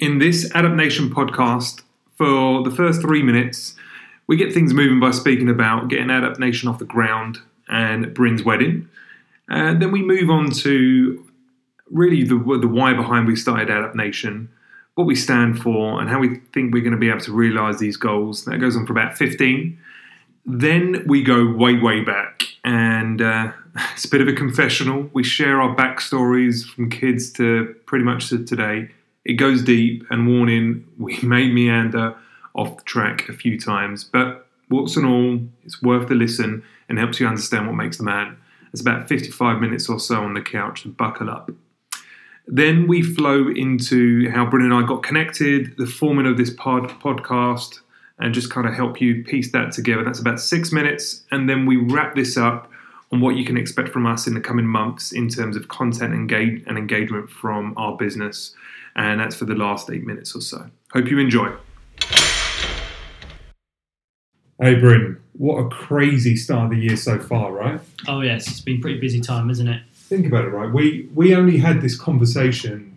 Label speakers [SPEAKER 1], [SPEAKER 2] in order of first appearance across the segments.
[SPEAKER 1] In this Adapt Nation podcast, for the first three minutes, we get things moving by speaking about getting Adapt Nation off the ground and Bryn's wedding. And then we move on to really the, the why behind we started Adapt Nation, what we stand for, and how we think we're going to be able to realise these goals. That goes on for about 15. Then we go way, way back, and uh, it's a bit of a confessional. We share our backstories from kids to pretty much to today. It goes deep, and warning, we may meander off the track a few times, but what's and all, it's worth the listen and helps you understand what makes the man. It's about 55 minutes or so on the couch, and buckle up. Then we flow into how Bryn and I got connected, the forming of this pod, podcast, and just kind of help you piece that together. That's about six minutes. And then we wrap this up on what you can expect from us in the coming months in terms of content and engagement from our business. And that's for the last eight minutes or so. Hope you enjoy. Hey, Bryn, what a crazy start of the year so far, right?
[SPEAKER 2] Oh yes, it's been a pretty busy time, isn't it?
[SPEAKER 1] Think about it, right? We we only had this conversation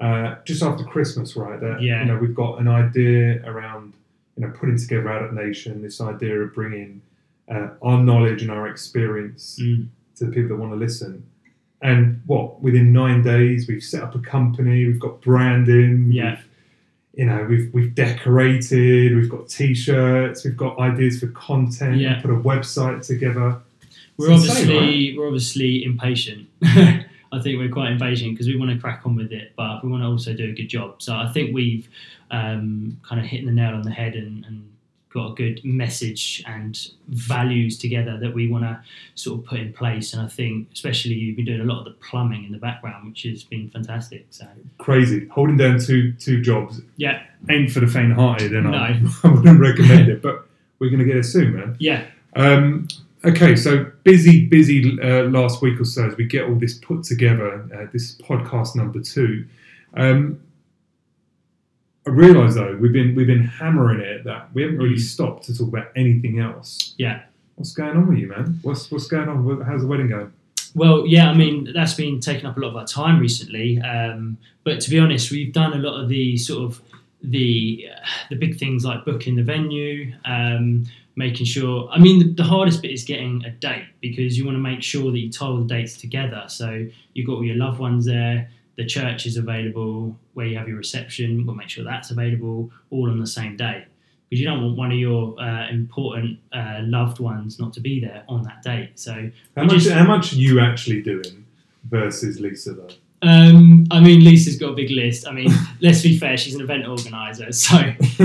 [SPEAKER 1] uh, just after Christmas, right? That
[SPEAKER 2] Yeah.
[SPEAKER 1] you know we've got an idea around you know putting together Adapt Nation, this idea of bringing uh, our knowledge and our experience
[SPEAKER 2] Mm.
[SPEAKER 1] to the people that want to listen. And what within nine days we've set up a company, we've got branding,
[SPEAKER 2] Yeah.
[SPEAKER 1] we've, you know we've we've decorated, we've got t-shirts, we've got ideas for content,
[SPEAKER 2] Yeah.
[SPEAKER 1] we've put a website together.
[SPEAKER 2] We're
[SPEAKER 1] It's insane,
[SPEAKER 2] obviously we're obviously impatient. I think we're quite impatient because we want to crack on with it, but we want to also do a good job. So I think we've um, kind of hit the nail on the head and, and got a good message and values together that we want to sort of put in place. And I think especially you've been doing a lot of the plumbing in the background, which has been fantastic. So
[SPEAKER 1] crazy. Holding down two two jobs
[SPEAKER 2] yeah,
[SPEAKER 1] ain't for the faint-hearted, and I,
[SPEAKER 2] No.
[SPEAKER 1] I wouldn't recommend it. But we're going to get it soon, man.
[SPEAKER 2] yeah,
[SPEAKER 1] Um, okay, so busy, busy uh, last week or so as we get all this put together. Uh, this is podcast number two. Um, I realise though we've been we've been hammering it that we haven't really
[SPEAKER 2] Mm.
[SPEAKER 1] stopped to talk about anything else.
[SPEAKER 2] yeah.
[SPEAKER 1] What's going on with you, man? What's what's going on? How's the wedding going?
[SPEAKER 2] Well, yeah, I mean that's been taking up a lot of our time recently. Um, but to be honest, we've done a lot of the sort of the uh, the big things like booking the venue, um, making sure. I mean, the, the hardest bit is getting a date because you want to make sure that you tie all the dates together. So you've got all your loved ones there. The church is available where you have your reception. we'll make sure that's available all on the same day because you don't want one of your uh, important uh, loved ones not to be there on that date. So
[SPEAKER 1] How much
[SPEAKER 2] just-
[SPEAKER 1] how much are you actually doing versus Lisa though?
[SPEAKER 2] Um, I mean, Lisa's got a big list. I mean, let's be fair, she's an event organizer, so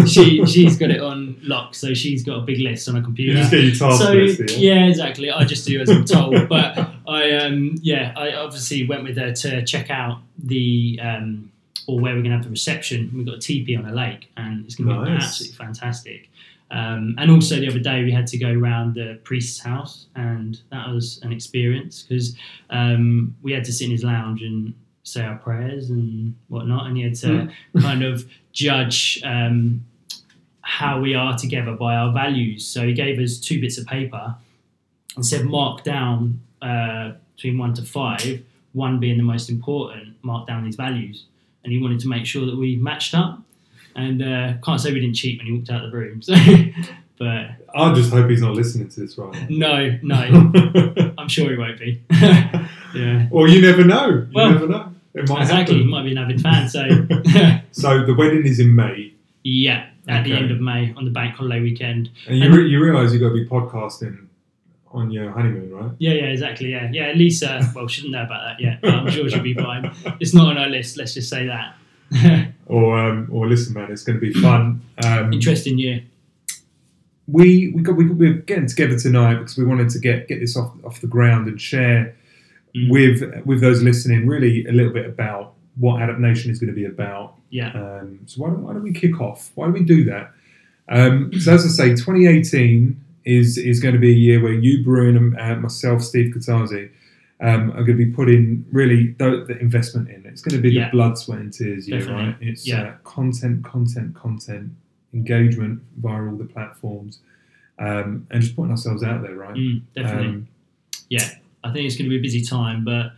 [SPEAKER 2] she she's got it on lock. So she's got a big list on her
[SPEAKER 1] You
[SPEAKER 2] computer.
[SPEAKER 1] just get your task
[SPEAKER 2] so
[SPEAKER 1] list,
[SPEAKER 2] yeah, exactly. I just do as I'm told. But I um yeah, I obviously went with her to check out the um or where we're gonna have the reception. We've got a teepee on a lake, and it's gonna be absolutely fantastic. Um, and also the other day we had to go around the priest's house, and that was an experience because um, we had to sit in his lounge and say our prayers and whatnot, and he had to kind of judge um, how we are together by our values. So he gave us two bits of paper and said, mark down uh, between one to five, one being the most important, mark down these values. And he wanted to make sure that we matched up. And uh, can't say we didn't cheat when he walked out of the room. So, but
[SPEAKER 1] I just hope he's not listening to this right
[SPEAKER 2] no, no,
[SPEAKER 1] now.
[SPEAKER 2] I'm sure he won't be. yeah,
[SPEAKER 1] Well, you never know. You
[SPEAKER 2] Well,
[SPEAKER 1] never know. It might
[SPEAKER 2] exactly. He might be an avid fan. So,
[SPEAKER 1] So the wedding is in May,
[SPEAKER 2] yeah, at the end of May on the bank holiday weekend.
[SPEAKER 1] and you, re- you realise you've got to be podcasting on your honeymoon, right?
[SPEAKER 2] Yeah, yeah, exactly. Yeah, yeah. Lisa, well, she didn't know about that yet, but I'm sure she'll be fine. It's not on our list. Let's just say that.
[SPEAKER 1] Or um, or listen, man, it's going to be fun. Um,
[SPEAKER 2] Interesting year.
[SPEAKER 1] We we got we, we're getting together tonight because we wanted to get get this off off the ground and share
[SPEAKER 2] Mm.
[SPEAKER 1] with with those listening really a little bit about what Adapt Nation is going to be about.
[SPEAKER 2] Yeah,
[SPEAKER 1] Um, so why don't, why don't we kick off? Why don't we do that? Um, so as I say, 2018 is is going to be a year where you, Bryn, and uh, myself, Steve Katazi, um, are going to be putting really the, the investment in. It's going to be
[SPEAKER 2] Yeah.
[SPEAKER 1] the blood, sweat, and tears year,
[SPEAKER 2] Definitely.
[SPEAKER 1] right? It's
[SPEAKER 2] Yeah.
[SPEAKER 1] uh, content, content, content, engagement via all the platforms, um, and just putting ourselves out there, right?
[SPEAKER 2] mm, definitely.
[SPEAKER 1] Um,
[SPEAKER 2] I think it's going to be a busy time, but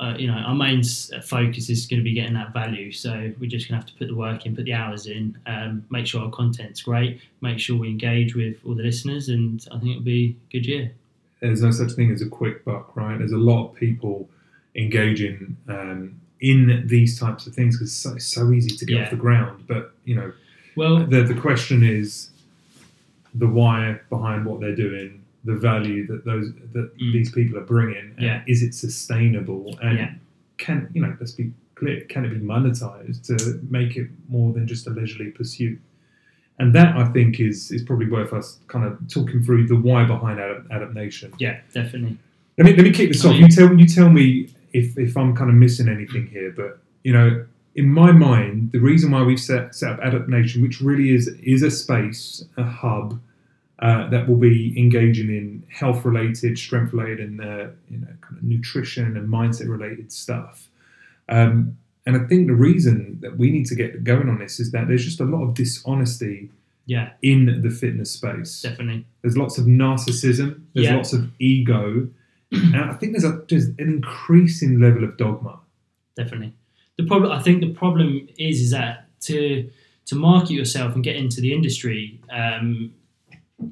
[SPEAKER 2] uh, you know, our main focus is going to be getting that value. So we're just going to have to put the work in, put the hours in, um, make sure our content's great, make sure we engage with all the listeners, and I think it'll be a good year.
[SPEAKER 1] there's no such thing as a quick buck, right? There's a lot of people engaging um, in these types of things because it's so, so easy to get
[SPEAKER 2] Yeah.
[SPEAKER 1] off the ground. But you know,
[SPEAKER 2] Well,
[SPEAKER 1] the the question is the why behind what they're doing, the value that those that
[SPEAKER 2] Mm.
[SPEAKER 1] these people are bringing, and
[SPEAKER 2] Yeah.
[SPEAKER 1] is it sustainable? And
[SPEAKER 2] Yeah.
[SPEAKER 1] can you know? Let's be clear. Can it be monetized to make it more than just a leisurely pursuit? And that I think is is probably worth us kind of talking through the why behind Adap- Adapt Nation.
[SPEAKER 2] yeah, definitely.
[SPEAKER 1] Let me let me kick this
[SPEAKER 2] I
[SPEAKER 1] off.
[SPEAKER 2] mean-
[SPEAKER 1] You tell you tell me if if I'm kind of missing anything here, but you know, in my mind, the reason why we've set set up Adapt Nation, which really is is a space, a hub uh, that will be engaging in health related, strength related, and uh, you know, kind of nutrition and mindset related stuff. Um, and I think the reason that we need to get going on this is that there's just a lot of dishonesty
[SPEAKER 2] Yeah,
[SPEAKER 1] in the fitness space.
[SPEAKER 2] definitely.
[SPEAKER 1] There's lots of narcissism. There's
[SPEAKER 2] Yeah.
[SPEAKER 1] lots of ego, and I think there's a there's an increasing level of dogma.
[SPEAKER 2] definitely. The problem, I think, the problem is is that to to market yourself and get into the industry um,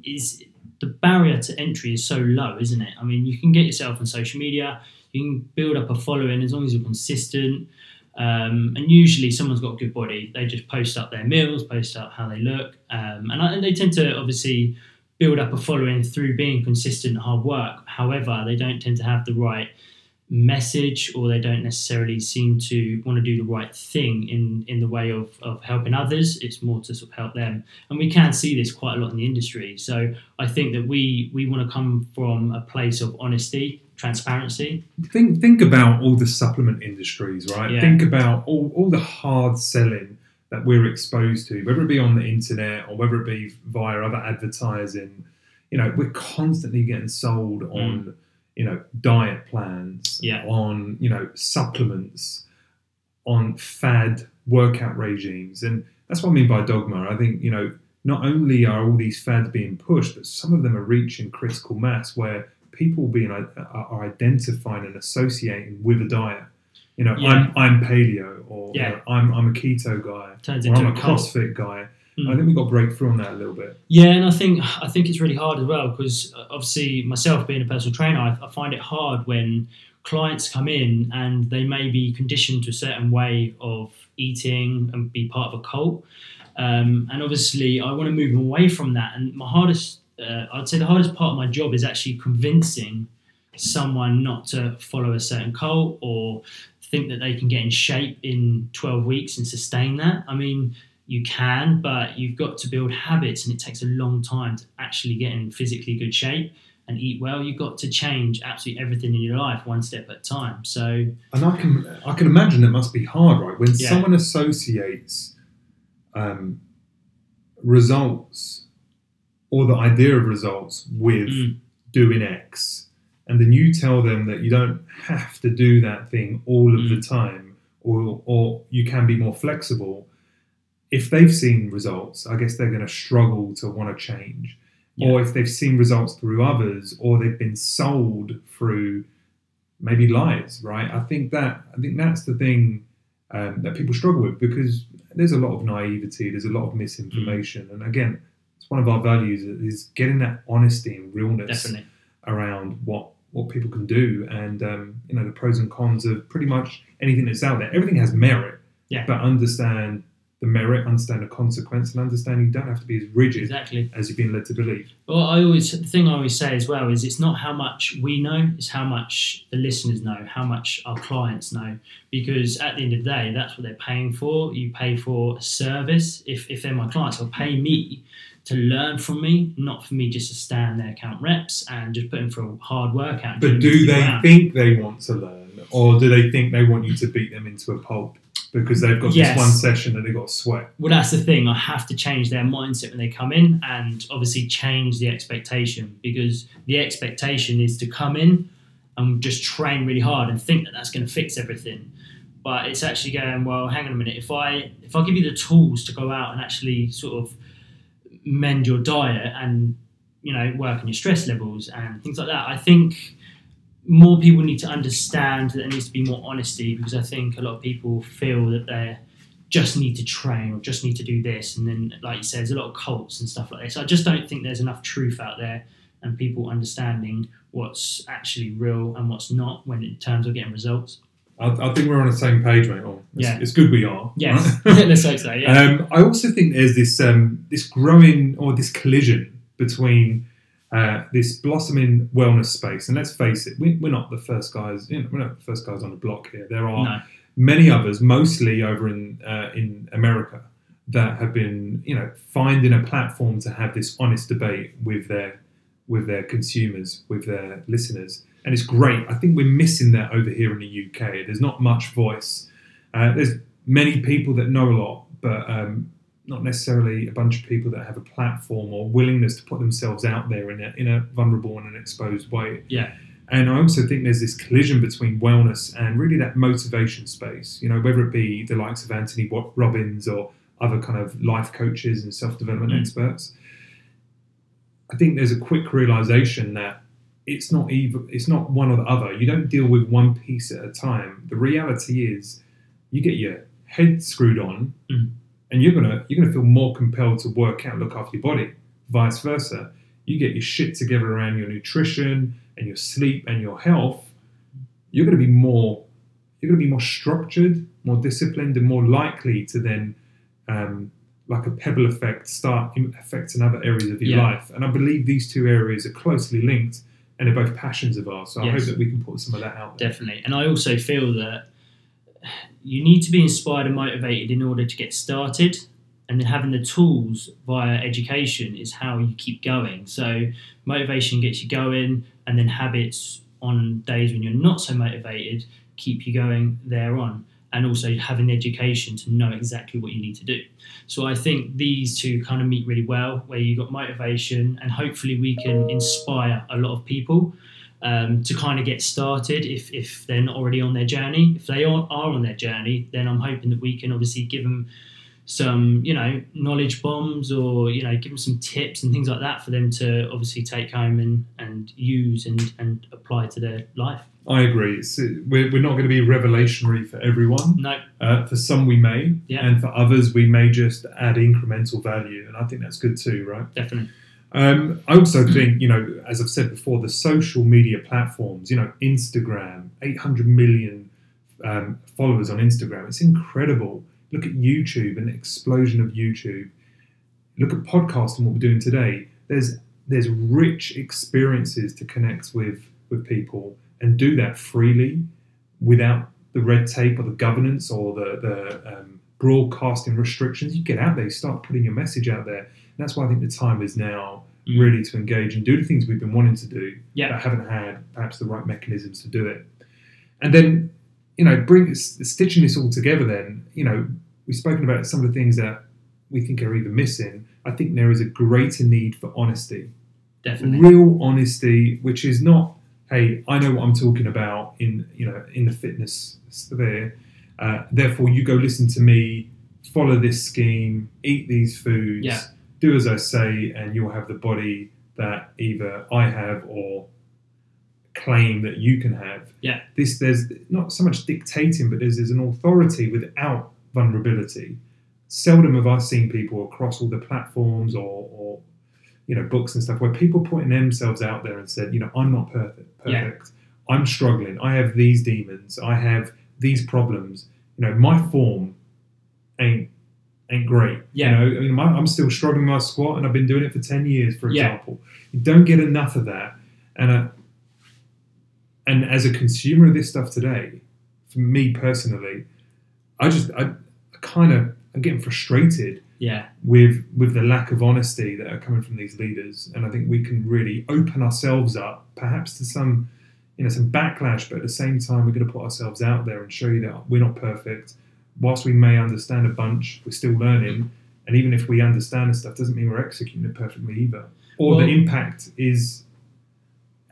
[SPEAKER 2] is the barrier to entry is so low, isn't it? I mean, you can get yourself on social media, you can build up a following as long as you're consistent. Um, and usually, someone's got a good body. They just post up their meals, post up how they look, um, and, I, and they tend to obviously build up a following through being consistent, hard work. However, they don't tend to have the right message or they don't necessarily seem to want to do the right thing in in the way of, of helping others it's more to sort of help them and we can see this quite a lot in the industry so i think that we we want to come from a place of honesty transparency
[SPEAKER 1] Think think about all the supplement industries, right?
[SPEAKER 2] Yeah.
[SPEAKER 1] Think about all, all the hard selling that we're exposed to, whether it be on the internet or whether it be via other advertising. You know, we're constantly getting sold mm. on, you know, diet plans,
[SPEAKER 2] Yeah.
[SPEAKER 1] on, you know, supplements, on fad workout regimes. And that's what I mean by dogma. I think, you know, not only are all these fads being pushed, but some of them are reaching critical mass where people being uh, are are identifying and associating with a diet. You know,
[SPEAKER 2] Yeah.
[SPEAKER 1] I'm I'm paleo, or you know, I'm I'm a keto guy,
[SPEAKER 2] turns
[SPEAKER 1] or
[SPEAKER 2] into
[SPEAKER 1] I'm
[SPEAKER 2] a
[SPEAKER 1] a CrossFit guy.
[SPEAKER 2] Mm.
[SPEAKER 1] I think we've got breakthrough on that a little bit.
[SPEAKER 2] Yeah, and I think I think it's really hard as well because obviously myself being a personal trainer, I, I find it hard when clients come in and they may be conditioned to a certain way of eating and be part of a cult. Um, and obviously, I want to move them away from that. And my hardest, uh, I'd say, the hardest part of my job is actually convincing someone not to follow a certain cult or think that they can get in shape in 12 weeks and sustain that. I mean, you can, but you've got to build habits, and it takes a long time to actually get in physically good shape and eat well. You've got to change absolutely everything in your life one step at a time. So,
[SPEAKER 1] And I can I can imagine it must be hard, right? When
[SPEAKER 2] Yeah.
[SPEAKER 1] someone associates um, results or the idea of results with
[SPEAKER 2] Mm.
[SPEAKER 1] doing X, and then you tell them that you don't have to do that thing all of the
[SPEAKER 2] Mm.
[SPEAKER 1] time, or or you can be more flexible. If they've seen results, I guess they're going to struggle to want to change. Or if they've seen results through others, or they've been sold through maybe lies, right? I think that I think that's the thing um, that people struggle with because there's a lot of naivety, there's a lot of misinformation, and again, it's one of our values is getting that honesty and realness
[SPEAKER 2] definitely.
[SPEAKER 1] around what what people can do, and um, you know the pros and cons of pretty much anything that's out there. Everything has merit,
[SPEAKER 2] Yeah.
[SPEAKER 1] but understand the merit, understand the consequence, and understand you don't have to be as rigid
[SPEAKER 2] Exactly.
[SPEAKER 1] as you've been led to believe.
[SPEAKER 2] Well, I always the thing I always say as well is it's not how much we know, it's how much the listeners know, how much our clients know. Because at the end of the day, that's what they're paying for. You pay for a service. If if they're my clients, they'll pay me to learn from me, not for me just to stand there, count reps, and just put in for a hard workout.
[SPEAKER 1] But do they
[SPEAKER 2] ground.
[SPEAKER 1] think they want to learn, or do they think they want you to beat them into a pulp because they've got
[SPEAKER 2] Yes.
[SPEAKER 1] this one session and they've got to sweat?
[SPEAKER 2] Well, that's the thing. I have to change their mindset when they come in, and obviously change the expectation because the expectation is to come in and just train really hard and think that that's going to fix everything. But it's actually going well. Hang on a minute. If I if I give you the tools to go out and actually sort of mend your diet and you know work on your stress levels and things like that, I think more people need to understand that there needs to be more honesty because I think a lot of people feel that they just need to train or just need to do this, and then like you said, there's a lot of cults and stuff like this. I just don't think there's enough truth out there and people understanding what's actually real and what's not when in terms of getting results.
[SPEAKER 1] I, I think we're on the same page, mate. Oh, it's,
[SPEAKER 2] Yeah.
[SPEAKER 1] it's good we are.
[SPEAKER 2] Yes,
[SPEAKER 1] right?
[SPEAKER 2] let's hope so. Yeah,
[SPEAKER 1] Um, I also think there's this um, this growing or this collision between uh, this blossoming wellness space, and let's face it, we, we're not the first guys. You know, we're not the first guys on the block here. There are
[SPEAKER 2] no,
[SPEAKER 1] many others, mostly over in uh, in America, that have been you know finding a platform to have this honest debate with their with their consumers, with their listeners, and it's great. I think we're missing that over here in the UK. There's not much voice. Uh, there's many people that know a lot, but um, not necessarily a bunch of people that have a platform or willingness to put themselves out there in a, in a vulnerable and an exposed way.
[SPEAKER 2] yeah,
[SPEAKER 1] And I also think there's this collision between wellness and really that motivation space. You know, whether it be the likes of Anthony Robbins or other kind of life coaches and self development
[SPEAKER 2] Mm.
[SPEAKER 1] experts. I think there's a quick realization that it's not either. It's not one or the other. You don't deal with one piece at a time. The reality is, you get your head screwed on,
[SPEAKER 2] Mm.
[SPEAKER 1] And you're gonna you're gonna feel more compelled to work out, look after your body. Vice versa, you get your shit together around your nutrition and your sleep and your health. You're gonna be more you're gonna be more structured, more disciplined, and more likely to then. Um, like a pebble effect, start affecting other areas of your
[SPEAKER 2] Yeah.
[SPEAKER 1] life. And I believe these two areas are closely linked and they're both passions of ours. So I
[SPEAKER 2] Yes.
[SPEAKER 1] hope that we can put some of that out there.
[SPEAKER 2] definitely. And I also feel that you need to be inspired and motivated in order to get started. And then having the tools via education is how you keep going. So motivation gets you going, and then habits on days when you're not so motivated keep you going thereon. And also having education to know exactly what you need to do. So I think these two kind of meet really well, where you've got motivation, and hopefully we can inspire a lot of people um, to kind of get started if, if they're not already on their journey. If they are, are on their journey, then I'm hoping that we can obviously give them some, you know, knowledge bombs or, you know, give them some tips and things like that for them to obviously take home and, and use and, and apply to their life.
[SPEAKER 1] I agree. It's, we're, we're not going to be revelationary for everyone.
[SPEAKER 2] No,
[SPEAKER 1] Uh, for some, we may,
[SPEAKER 2] Yeah.
[SPEAKER 1] and for others, we may just add incremental value. And I think that's good too, right?
[SPEAKER 2] definitely.
[SPEAKER 1] Um, I also think, you know, as I've said before, the social media platforms, you know, Instagram, 800 million um, followers on Instagram. It's incredible. Look at YouTube and the explosion of YouTube. Look at podcasting, what we're doing today. There's there's rich experiences to connect with with people and do that freely without the red tape or the governance or the, the um, broadcasting restrictions. You get out there, you start putting your message out there. That's why I think the time is now
[SPEAKER 2] Mm.
[SPEAKER 1] really to engage and do the things we've been wanting to do,
[SPEAKER 2] Yeah.
[SPEAKER 1] but haven't had perhaps the right mechanisms to do it. And then, you know, bring stitching this all together. Then, you know, we've spoken about some of the things that we think are even missing. I think there is a greater need for honesty,
[SPEAKER 2] Definitely.
[SPEAKER 1] real honesty, which is not, hey, I know what I'm talking about in you know in the fitness sphere. Uh, therefore, you go listen to me, follow this scheme, eat these foods,
[SPEAKER 2] Yeah.
[SPEAKER 1] Do as I say, and you'll have the body that either I have or claim that you can have.
[SPEAKER 2] Yeah.
[SPEAKER 1] This there's not so much dictating, but there's, there's an authority without vulnerability. Seldom have I seen people across all the platforms or, or you know books and stuff where people putting themselves out there and said, you know, I'm not perfect.
[SPEAKER 2] Yeah.
[SPEAKER 1] Perfect. I'm struggling. I have these demons. I have these problems. You know, my form ain't ain't great.
[SPEAKER 2] Yeah.
[SPEAKER 1] You know, I mean, I'm still struggling with my squat, and I've been doing it for ten years, for
[SPEAKER 2] Yeah.
[SPEAKER 1] example. You don't get enough of that, and uh, and as a consumer of this stuff today, for me personally, I just I, I kind of I'm getting frustrated
[SPEAKER 2] Yeah.
[SPEAKER 1] with with the lack of honesty that are coming from these leaders, and I think we can really open ourselves up, perhaps to some, you know, some backlash, but at the same time, we're going to put ourselves out there and show you that we're not perfect. Whilst we may understand a bunch, we're still learning, and even if we understand the stuff, doesn't mean we're executing it perfectly either, or
[SPEAKER 2] Well-
[SPEAKER 1] the impact is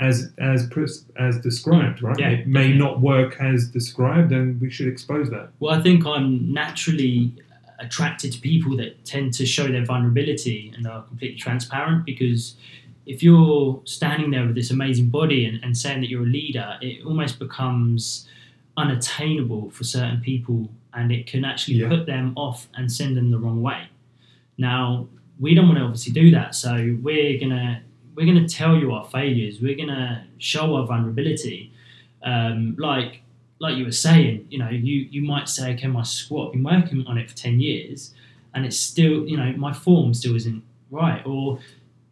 [SPEAKER 1] as as as described, right?
[SPEAKER 2] Yeah,
[SPEAKER 1] it may
[SPEAKER 2] definitely.
[SPEAKER 1] not work as described, and we should expose that.
[SPEAKER 2] Well, I think I'm naturally attracted to people that tend to show their vulnerability and are completely transparent because if you're standing there with this amazing body and, and saying that you're a leader, it almost becomes unattainable for certain people and it can actually
[SPEAKER 1] Yeah.
[SPEAKER 2] put them off and send them the wrong way. Now, we don't want to obviously do that, so we're gonna we're gonna tell you our failures. We're gonna show our vulnerability. Um, like like you were saying, you know, you you might say, okay, my squat, I've been working on it for ten years, and it's still, you know, my form still isn't right, or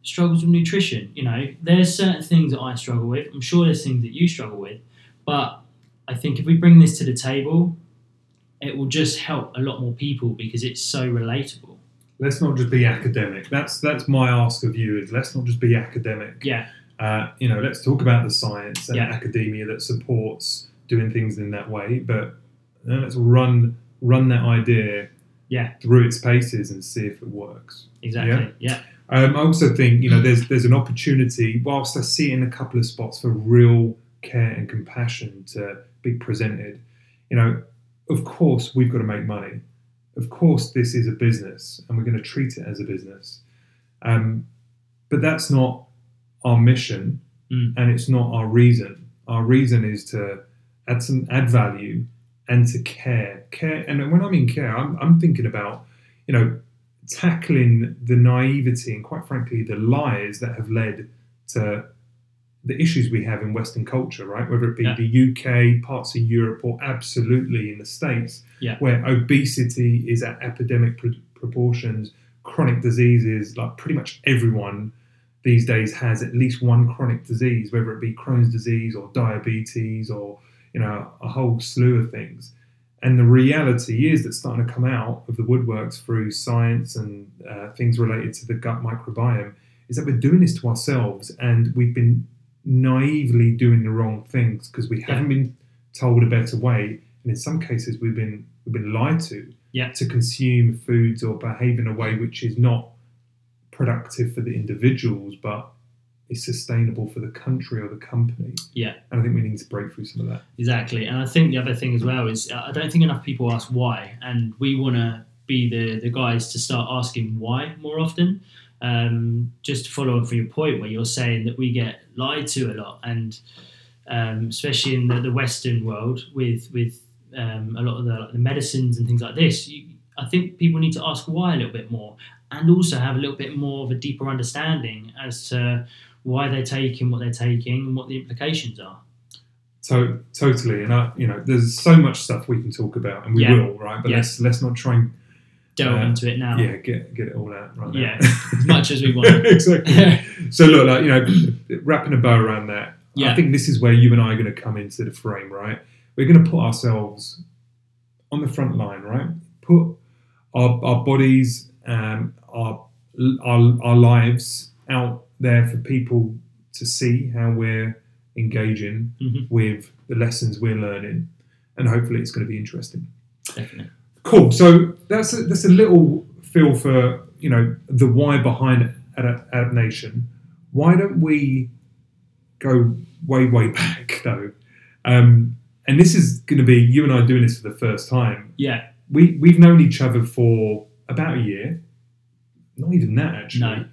[SPEAKER 2] struggles with nutrition. You know, there's certain things that I struggle with. I'm sure there's things that you struggle with, but I think if we bring this to the table, it will just help a lot more people because it's so relatable.
[SPEAKER 1] Let's not just be academic. That's that's my ask of you. Is let's not just be academic.
[SPEAKER 2] Yeah,
[SPEAKER 1] Uh, you know, let's talk about the science and
[SPEAKER 2] Yeah.
[SPEAKER 1] academia that supports doing things in that way. But you know, let's run run that idea
[SPEAKER 2] Yeah.
[SPEAKER 1] through its paces and see if it works.
[SPEAKER 2] exactly. Yeah,
[SPEAKER 1] Um, I also think you know there's there's an opportunity. Whilst I see it in a couple of spots for real care and compassion to be presented, you know, of course we've got to make money. Of course this is a business, and we're going to treat it as a business. Um, but that's not our mission,
[SPEAKER 2] Mm.
[SPEAKER 1] and it's not our reason. Our reason is to add some add value and to care. Care, and when I mean care, I'm, I'm thinking about you know tackling the naivety and quite frankly the lies that have led to the issues we have in Western culture, right? Whether it be
[SPEAKER 2] Yeah.
[SPEAKER 1] the UK, parts of Europe, or absolutely in the States,
[SPEAKER 2] Yeah.
[SPEAKER 1] where obesity is at epidemic pr- proportions, chronic diseases, like pretty much everyone these days has at least one chronic disease, whether it be Crohn's disease or diabetes or you know a whole slew of things. And the reality is that's starting to come out of the woodworks through science and uh, things related to the gut microbiome is that we're doing this to ourselves and we've been naively doing the wrong things because we haven't been told a better way. And in some cases, we've been we've been lied to
[SPEAKER 2] Yeah.
[SPEAKER 1] to consume foods or behave in a way which is not productive for the individuals, but is sustainable for the country or the company.
[SPEAKER 2] Yeah.
[SPEAKER 1] And I think we need to break through some of that.
[SPEAKER 2] exactly. And I think the other thing as well is uh, I don't think enough people ask why, and we want to be the the guys to start asking why more often. Um, just to follow up for your point, where you're saying that we get lied to a lot, and um, especially in the, the Western world with with um, a lot of the, like, the medicines and things like this, you, I think people need to ask why a little bit more, and also have a little bit more of a deeper understanding as to why they're taking what they're taking and what the implications are.
[SPEAKER 1] To- totally, and I, you know, there's so much stuff we can talk about, and we
[SPEAKER 2] Yeah.
[SPEAKER 1] will, right? But
[SPEAKER 2] Yeah.
[SPEAKER 1] let's let's not try and
[SPEAKER 2] Delve
[SPEAKER 1] Uh,
[SPEAKER 2] into it now.
[SPEAKER 1] yeah get get it all out right now.
[SPEAKER 2] Yeah, as much as we want.
[SPEAKER 1] exactly. So look, like you know, wrapping a bow around that.
[SPEAKER 2] Yeah.
[SPEAKER 1] I think this is where you and I are going to come into the frame, right? We're going to put ourselves on the front line, right? Put our, our bodies, um, our, our our lives out there for people to see how we're engaging
[SPEAKER 2] Mhm.
[SPEAKER 1] with the lessons we're learning, and hopefully it's going to be interesting.
[SPEAKER 2] Definitely.
[SPEAKER 1] Cool. So that's a, that's a little feel for you know the why behind Adap- Adapt Nation. Why don't we go way way back though? Um, and this is going to be you and I doing this for the first time.
[SPEAKER 2] Yeah.
[SPEAKER 1] We we've known each other for about a year. Not even that actually.
[SPEAKER 2] No.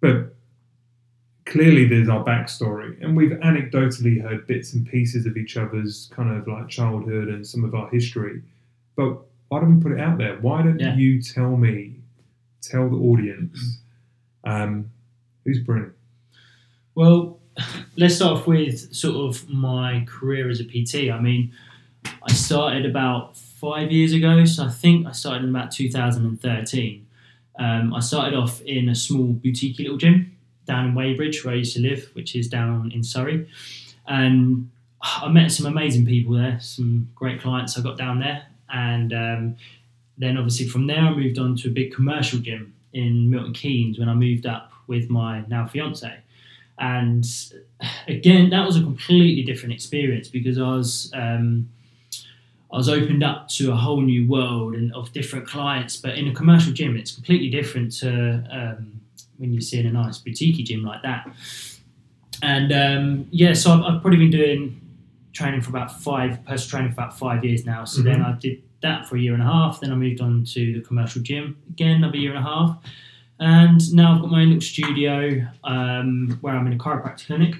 [SPEAKER 1] But clearly there's our backstory, and we've anecdotally heard bits and pieces of each other's kind of like childhood and some of our history. But why don't we put it out there? Why don't
[SPEAKER 2] Yeah.
[SPEAKER 1] you tell me, tell the audience, um, who's Bryn?
[SPEAKER 2] Well, let's start off with sort of my career as a PT. I mean, I started about five years ago, so I think I started in about 2013. Um, I started off in a small boutique little gym down in Weybridge, where I used to live, which is down in Surrey. And I met some amazing people there, some great clients I got down there. And um, then obviously from there, I moved on to a big commercial gym in Milton Keynes when I moved up with my now fiance. And again, that was a completely different experience because I was um, I was opened up to a whole new world and of different clients. But in a commercial gym, it's completely different to um, when you see in a nice boutique gym like that. And um, yeah, so I've, I've probably been doing training for about five personal training for about five years now. So then I did that for a year and a half. Then I moved on to the commercial gym again, another year and a half. And now I've got my own little studio um, where I'm in a chiropractic clinic,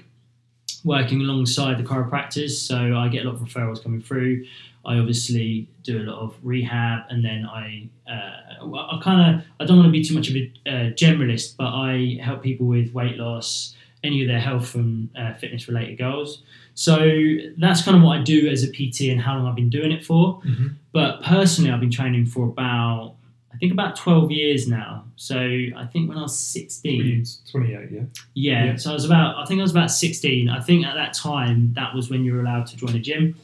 [SPEAKER 2] working alongside the chiropractors. So I get a lot of referrals coming through. I obviously do a lot of rehab, and then I, uh, I kind of, I don't want to be too much of a uh, generalist, but I help people with weight loss, any of their health and uh, fitness related goals. So that's kind of what I do as a PT and how long I've been doing it for.
[SPEAKER 1] Mm-hmm.
[SPEAKER 2] But personally, I've been training for about, I think about 12 years now. So I think when I was 16,
[SPEAKER 1] 28, yeah.
[SPEAKER 2] yeah,
[SPEAKER 1] Yeah.
[SPEAKER 2] so I was about, I think I was about 16. I think at that time, that was when you were allowed to join a gym.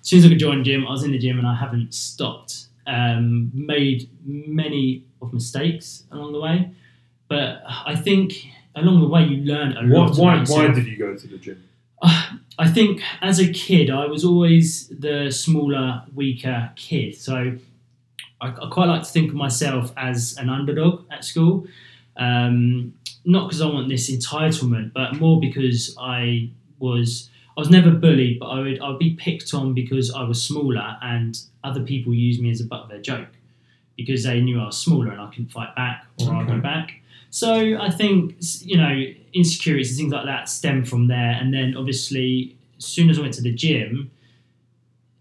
[SPEAKER 2] As soon as I could join a gym, I was in the gym and I haven't stopped. Um, made many of mistakes along the way. But I think along the way, you learn a lot.
[SPEAKER 1] Why, why, why did you go to the gym?
[SPEAKER 2] I think as a kid, I was always the smaller, weaker kid. So I, I quite like to think of myself as an underdog at school. Um, not because I want this entitlement, but more because I was I was never bullied, but I would I would be picked on because I was smaller, and other people used me as a butt of their joke because they knew I was smaller and I couldn't fight back or argue
[SPEAKER 1] Okay.
[SPEAKER 2] back. So I think you know insecurities and things like that stem from there, and then obviously as soon as I went to the gym,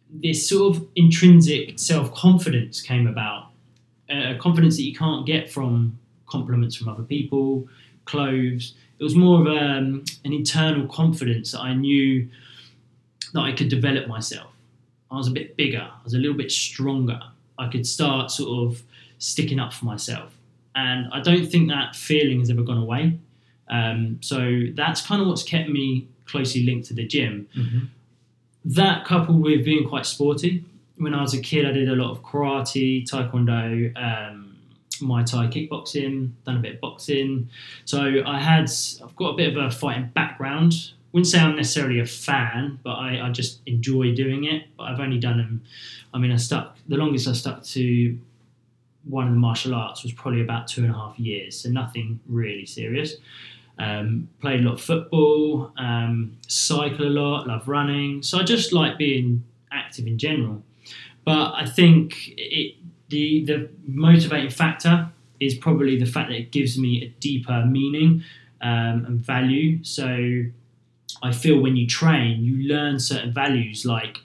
[SPEAKER 2] this sort of intrinsic self confidence came about, a confidence that you can't get from compliments from other people, clothes. It was more of um, an internal confidence that I knew that I could develop myself. I was a bit bigger. I was a little bit stronger. I could start sort of sticking up for myself. And I don't think that feeling has ever gone away. Um, so that's kind of what's kept me closely linked to the gym.
[SPEAKER 1] Mm-hmm.
[SPEAKER 2] That coupled with being quite sporty. When I was a kid, I did a lot of karate, taekwondo, um, Muay Thai, kickboxing, done a bit of boxing. So I had, I've got a bit of a fighting background. Wouldn't say I'm necessarily a fan, but I, I just enjoy doing it. But I've only done them. I mean, I stuck. The longest I stuck to one of the martial arts was probably about two and a half years, so nothing really serious. Um, played a lot of football, um, cycle a lot, love running. So I just like being active in general. But I think it, the the motivating factor is probably the fact that it gives me a deeper meaning um, and value. So I feel when you train, you learn certain values like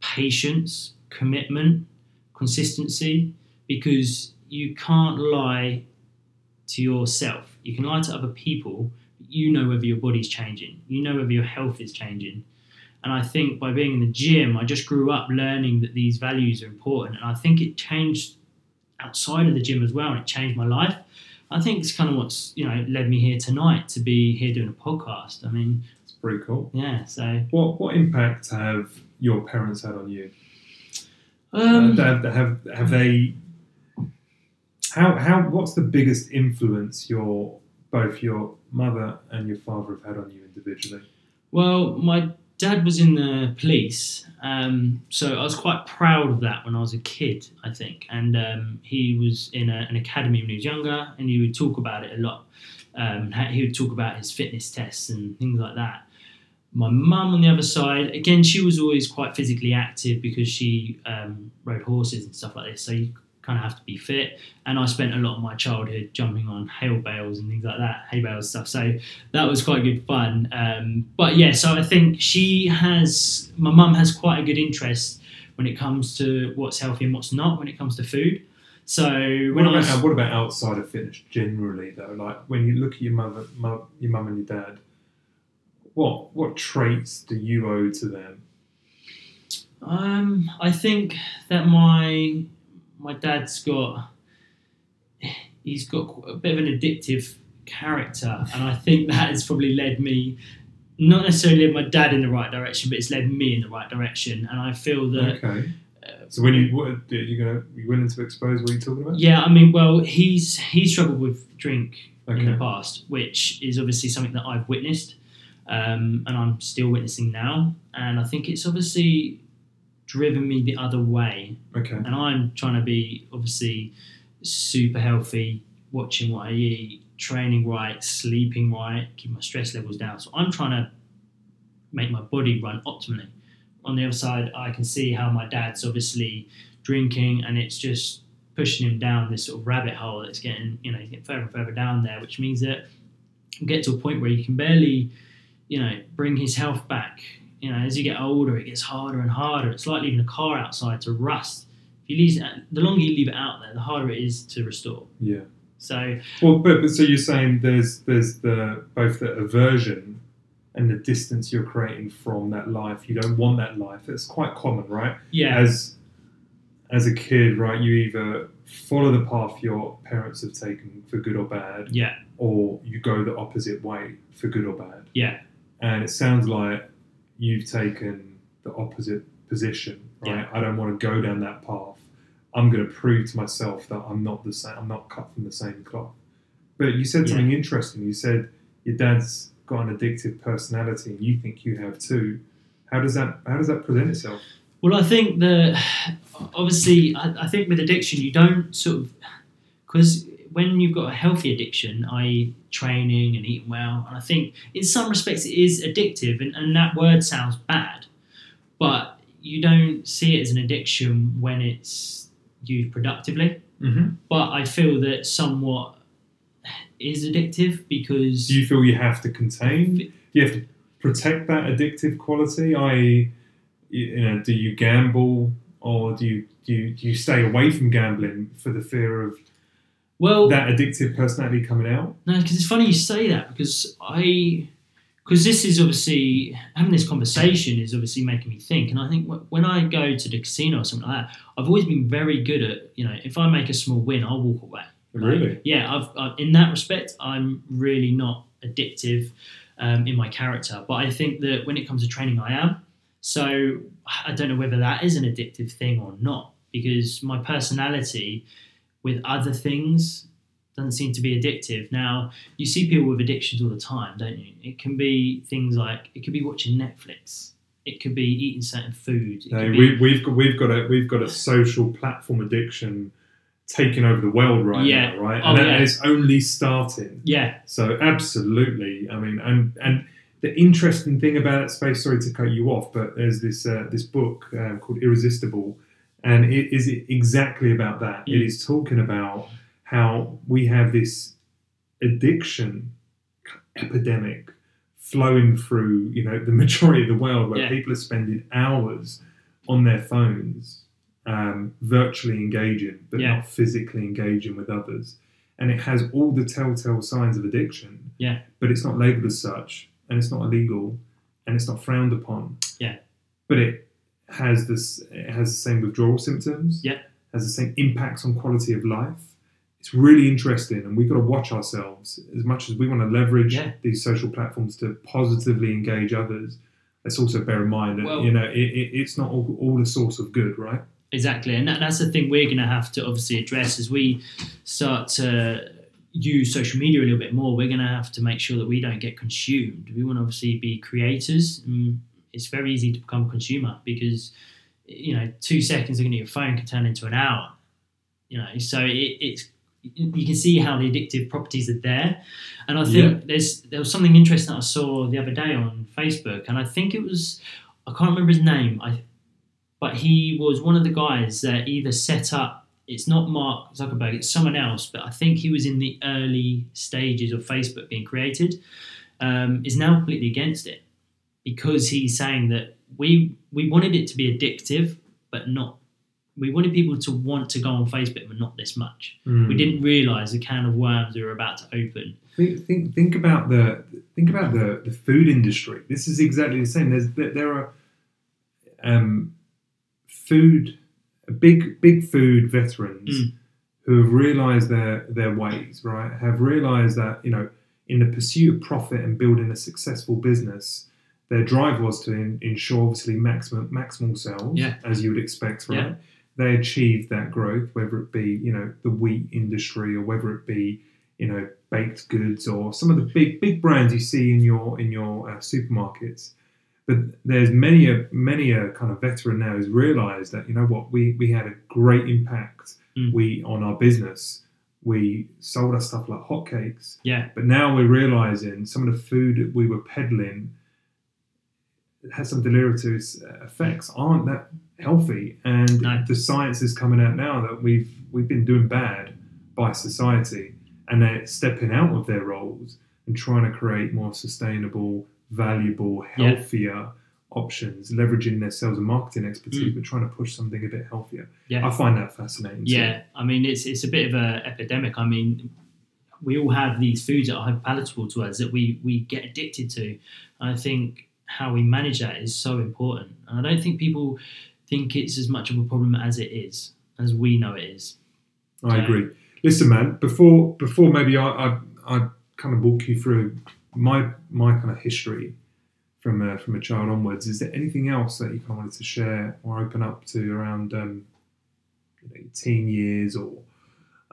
[SPEAKER 2] patience, commitment, consistency, because you can't lie to yourself. You can lie to other people, but you know whether your body's changing, you know whether your health is changing. And I think by being in the gym, I just grew up learning that these values are important. And I think it changed outside of the gym as well, and it changed my life. I think it's kind of what's you know led me here tonight to be here doing a podcast. I mean,
[SPEAKER 1] It's pretty cool.
[SPEAKER 2] yeah. So
[SPEAKER 1] What what impact have your parents had on you?
[SPEAKER 2] um,
[SPEAKER 1] Uh, have, have have they? How how what's the biggest influence your both your mother and your father have had on you individually?
[SPEAKER 2] Well, my dad was in the police, um, so I was quite proud of that when I was a kid, I think. And um, he was in a, an academy when he was younger, and he would talk about it a lot. Um, he would talk about his fitness tests and things like that. My mum, on the other side, again, she was always quite physically active because she um, rode horses and stuff like this. So you kind of have to be fit. And I spent a lot of my childhood jumping on hail bales and things like that, hay bales stuff. So that was quite good fun. Um, but yeah, so I think she has, my mum has quite a good interest when it comes to what's healthy and what's not when it comes to food. So
[SPEAKER 1] What
[SPEAKER 2] when I
[SPEAKER 1] about,
[SPEAKER 2] was,
[SPEAKER 1] what about outside of fitness generally though? Like when you look at your mother, mu- your mum and your dad, what what traits do you owe to them?
[SPEAKER 2] Um, I think that my my dad's got he's got a bit of an addictive character, and I think that has probably led me not necessarily led my dad in the right direction, but it's led me in the right direction. And I feel that
[SPEAKER 1] Okay.
[SPEAKER 2] uh,
[SPEAKER 1] So when you what are you gonna are you willing to expose what you're talking about?
[SPEAKER 2] yeah, I mean, well, he's he's struggled with drink in the past, which is obviously something that I've witnessed, um, and I'm still witnessing now. And I think it's obviously driven me the other way.
[SPEAKER 1] Okay.
[SPEAKER 2] And I'm trying to be obviously super healthy, watching what I eat, training right, sleeping right, keep my stress levels down. So I'm trying to make my body run optimally. On the other side, I can see how my dad's obviously drinking, and it's just pushing him down this sort of rabbit hole that's getting you know he's getting further and further down there, which means that you get to a point where you can barely you know bring his health back. You know, as you get older, it gets harder and harder. It's like leaving a car outside to rust. If you leave it, the longer you leave it out there, the harder it is to restore.
[SPEAKER 1] Yeah.
[SPEAKER 2] So
[SPEAKER 1] Well, but, but so you're saying there's there's the both the aversion and the distance you're creating from that life. You don't want that life. It's quite common, right?
[SPEAKER 2] yeah,
[SPEAKER 1] As as a kid, right, you either follow the path your parents have taken for good or bad,
[SPEAKER 2] yeah,
[SPEAKER 1] or you go the opposite way for good or bad.
[SPEAKER 2] yeah,
[SPEAKER 1] And it sounds like you've taken the opposite position, right?
[SPEAKER 2] Yeah.
[SPEAKER 1] I don't want to go down that path. I'm going to prove to myself that I'm not the same. I'm not cut from the same cloth. But you said
[SPEAKER 2] Yeah.
[SPEAKER 1] something interesting. You said your dad's got an addictive personality, and you think you have too. How does that How does that present itself?
[SPEAKER 2] Well, I think that obviously, I, I think with addiction, you don't sort of because when you've got a healthy addiction, i.e., training and eating well, and I think in some respects it is addictive, and, and that word sounds bad, but you don't see it as an addiction when it's used productively.
[SPEAKER 1] Mm-hmm.
[SPEAKER 2] But I feel that somewhat is addictive because
[SPEAKER 1] Do you feel you have to contain? Do you have to protect that addictive quality? I, you know, do you gamble or do you do you, do you stay away from gambling for the fear of
[SPEAKER 2] well,
[SPEAKER 1] that addictive personality coming out?
[SPEAKER 2] No, because it's funny you say that because I, because this is obviously having this conversation is obviously making me think, and I think when I go to the casino or something like that, I've always been very good at you know if I make a small win, I'll walk away. Like,
[SPEAKER 1] Really?
[SPEAKER 2] yeah, I've, i in that respect, I'm really not addictive um, in my character, but I think that when it comes to training, I am. So I don't know whether that is an addictive thing or not because my personality with other things doesn't seem to be addictive. Now, you see people with addictions all the time, don't you? It can be things like it could be watching Netflix. It could be eating certain food. It
[SPEAKER 1] No,
[SPEAKER 2] could be,
[SPEAKER 1] we, we've got we've got a we've got a social platform addiction taking over the world right
[SPEAKER 2] Yeah.
[SPEAKER 1] now, right?
[SPEAKER 2] Oh,
[SPEAKER 1] and, that-
[SPEAKER 2] yeah.
[SPEAKER 1] it's only starting.
[SPEAKER 2] yeah,
[SPEAKER 1] So absolutely, I mean, and and the interesting thing about that space. Sorry to cut you off, but there's this uh, this book um, called Irresistible, and it is exactly about that. It
[SPEAKER 2] Mm.
[SPEAKER 1] is talking about how we have this addiction epidemic flowing through, you know, the majority of the world, where
[SPEAKER 2] Yeah.
[SPEAKER 1] people are spending hours on their phones, um, virtually engaging, but
[SPEAKER 2] Yeah.
[SPEAKER 1] not physically engaging with others. And it has all the telltale signs of addiction.
[SPEAKER 2] Yeah.
[SPEAKER 1] But it's not labelled as such, and it's not illegal, and it's not frowned upon.
[SPEAKER 2] Yeah.
[SPEAKER 1] But it has this. Has the same withdrawal symptoms.
[SPEAKER 2] Yeah.
[SPEAKER 1] Has the same impacts on quality of life. It's really interesting, and we've got to watch ourselves as much as we want to leverage
[SPEAKER 2] Yeah.
[SPEAKER 1] these social platforms to positively engage others. Let's also bear in mind that
[SPEAKER 2] Well-
[SPEAKER 1] you know it, it, it's not all, all a source of good, right?
[SPEAKER 2] Exactly, and that, that's the thing we're going to have to obviously address as we start to use social media a little bit more. We're going to have to make sure that we don't get consumed. We want to obviously be creators. Mm, It's very easy to become a consumer because you know two seconds looking at your phone can turn into an hour. You know, so it, it's you can see how the addictive properties are there, and I think
[SPEAKER 1] Yeah.
[SPEAKER 2] there's there was something interesting that I saw the other day on Facebook, and I think it was I can't remember his name. I but he was one of the guys that either set up it's not Mark Zuckerberg, it's someone else, but I think he was in the early stages of Facebook being created, um, is now completely against it because he's saying that we we wanted it to be addictive, but not we wanted people to want to go on Facebook, but not this much.
[SPEAKER 1] Hmm.
[SPEAKER 2] We didn't realise the can of worms we were about to open.
[SPEAKER 1] Think, think, think about the think about the, the food industry. This is exactly the same. There's there, there are um, food big big food veterans
[SPEAKER 2] Mm.
[SPEAKER 1] who have realised their their ways. Right, have realised that you know in the pursuit of profit and building a successful business, their drive was to in, ensure obviously maximum maximal sales,
[SPEAKER 2] Yeah.
[SPEAKER 1] as you would expect. Right,
[SPEAKER 2] Yeah.
[SPEAKER 1] they achieved that growth, whether it be you know the wheat industry or whether it be you know baked goods or some of the big big brands you see in your in your uh, supermarkets. But there's many a many a kind of veteran now who's realised that you know what we we had a great impact
[SPEAKER 2] Mm.
[SPEAKER 1] we on our business. We sold our stuff like hotcakes,
[SPEAKER 2] Yeah,
[SPEAKER 1] but now we're realising some of the food that we were peddling has some deleterious effects aren't that healthy and
[SPEAKER 2] No.
[SPEAKER 1] the science is coming out now that we've we've been doing bad by society, and they're stepping out of their roles and trying to create more sustainable, valuable,
[SPEAKER 2] Yeah.
[SPEAKER 1] healthier options, leveraging their sales and marketing expertise,
[SPEAKER 2] Mm.
[SPEAKER 1] but trying to push something a bit healthier.
[SPEAKER 2] Yeah.
[SPEAKER 1] I find that fascinating. too.
[SPEAKER 2] Yeah, I mean it's it's a bit of a epidemic. I mean, we all have these foods that are palatable to us that we we get addicted to. I think how we manage that is so important. And I don't think people think it's as much of a problem as it is, as we know it is.
[SPEAKER 1] I agree. Listen, man. Before before maybe I I, I kind of walk you through my my kind of history from uh, from a child onwards. Is there anything else that you kind of wanted to share or open up to around um, you know, teen years or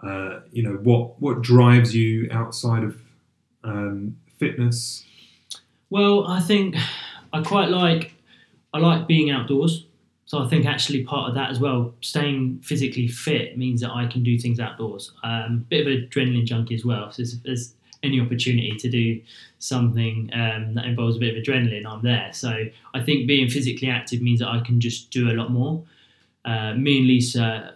[SPEAKER 1] uh, you know what what drives you outside of um, fitness?
[SPEAKER 2] Well, I think I quite like I like being outdoors. So I think actually part of that as well, staying physically fit means that I can do things outdoors. Um, bit of an adrenaline junkie as well. So there's any opportunity to do something um, that involves a bit of adrenaline, I'm there. So I think being physically active means that I can just do a lot more. Uh, me and Lisa,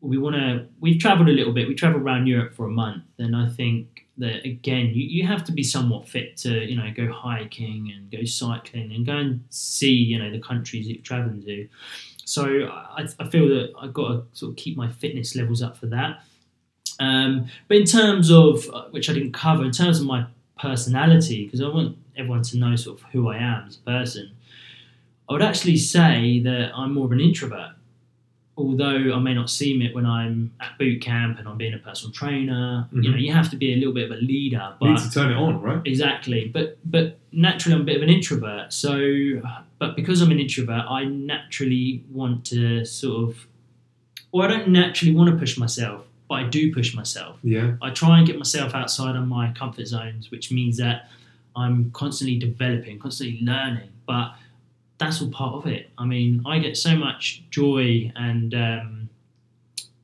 [SPEAKER 2] we want to. We've travelled a little bit. We travelled around Europe for a month, and I think that again, you, you have to be somewhat fit to you know go hiking and go cycling and go and see you know the countries you're travelling to. So I, I feel that I've got to sort of keep my fitness levels up for that. Um, but in terms of uh, which I didn't cover, in terms of my personality, because I want everyone to know sort of who I am as a person, I would actually say that I'm more of an introvert. Although I may not seem it when I'm at boot camp and I'm being a personal trainer, you mm-hmm.
[SPEAKER 1] know,
[SPEAKER 2] you have to be a little bit of a leader.
[SPEAKER 1] You need
[SPEAKER 2] But
[SPEAKER 1] to turn it on, right?
[SPEAKER 2] Exactly, but but naturally I'm a bit of an introvert. So, but because I'm an introvert, I naturally want to sort of, or I don't naturally want to push myself, but I do push myself.
[SPEAKER 1] Yeah.
[SPEAKER 2] I try and get myself outside of my comfort zones, which means that I'm constantly developing, constantly learning. But that's all part of it. I mean, I get so much joy and um,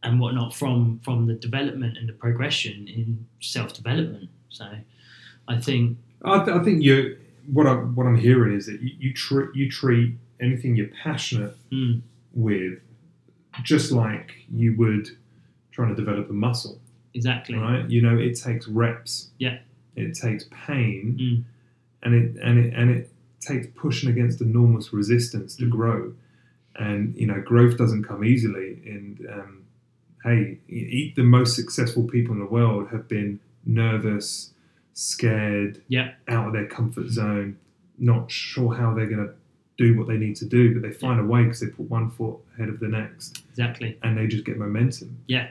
[SPEAKER 2] and whatnot from from the development and the progression in self development. So, I think
[SPEAKER 1] I, th- I think you what I what I'm hearing is that you you, tr- you treat anything you're passionate
[SPEAKER 2] Mm.
[SPEAKER 1] with just like you would trying to develop a muscle,
[SPEAKER 2] exactly.
[SPEAKER 1] right? You know, it takes reps.
[SPEAKER 2] Yeah.
[SPEAKER 1] It takes pain,
[SPEAKER 2] Mm.
[SPEAKER 1] and it and it and it takes pushing against enormous resistance to grow. And you know, growth doesn't come easily. And um, hey, the most successful people in the world have been nervous, scared,
[SPEAKER 2] Yeah.
[SPEAKER 1] out of their comfort zone, not sure how they're going to do what they need to do, but they find a way because they put one foot ahead of the next,
[SPEAKER 2] Exactly.
[SPEAKER 1] and they just get momentum. Yeah.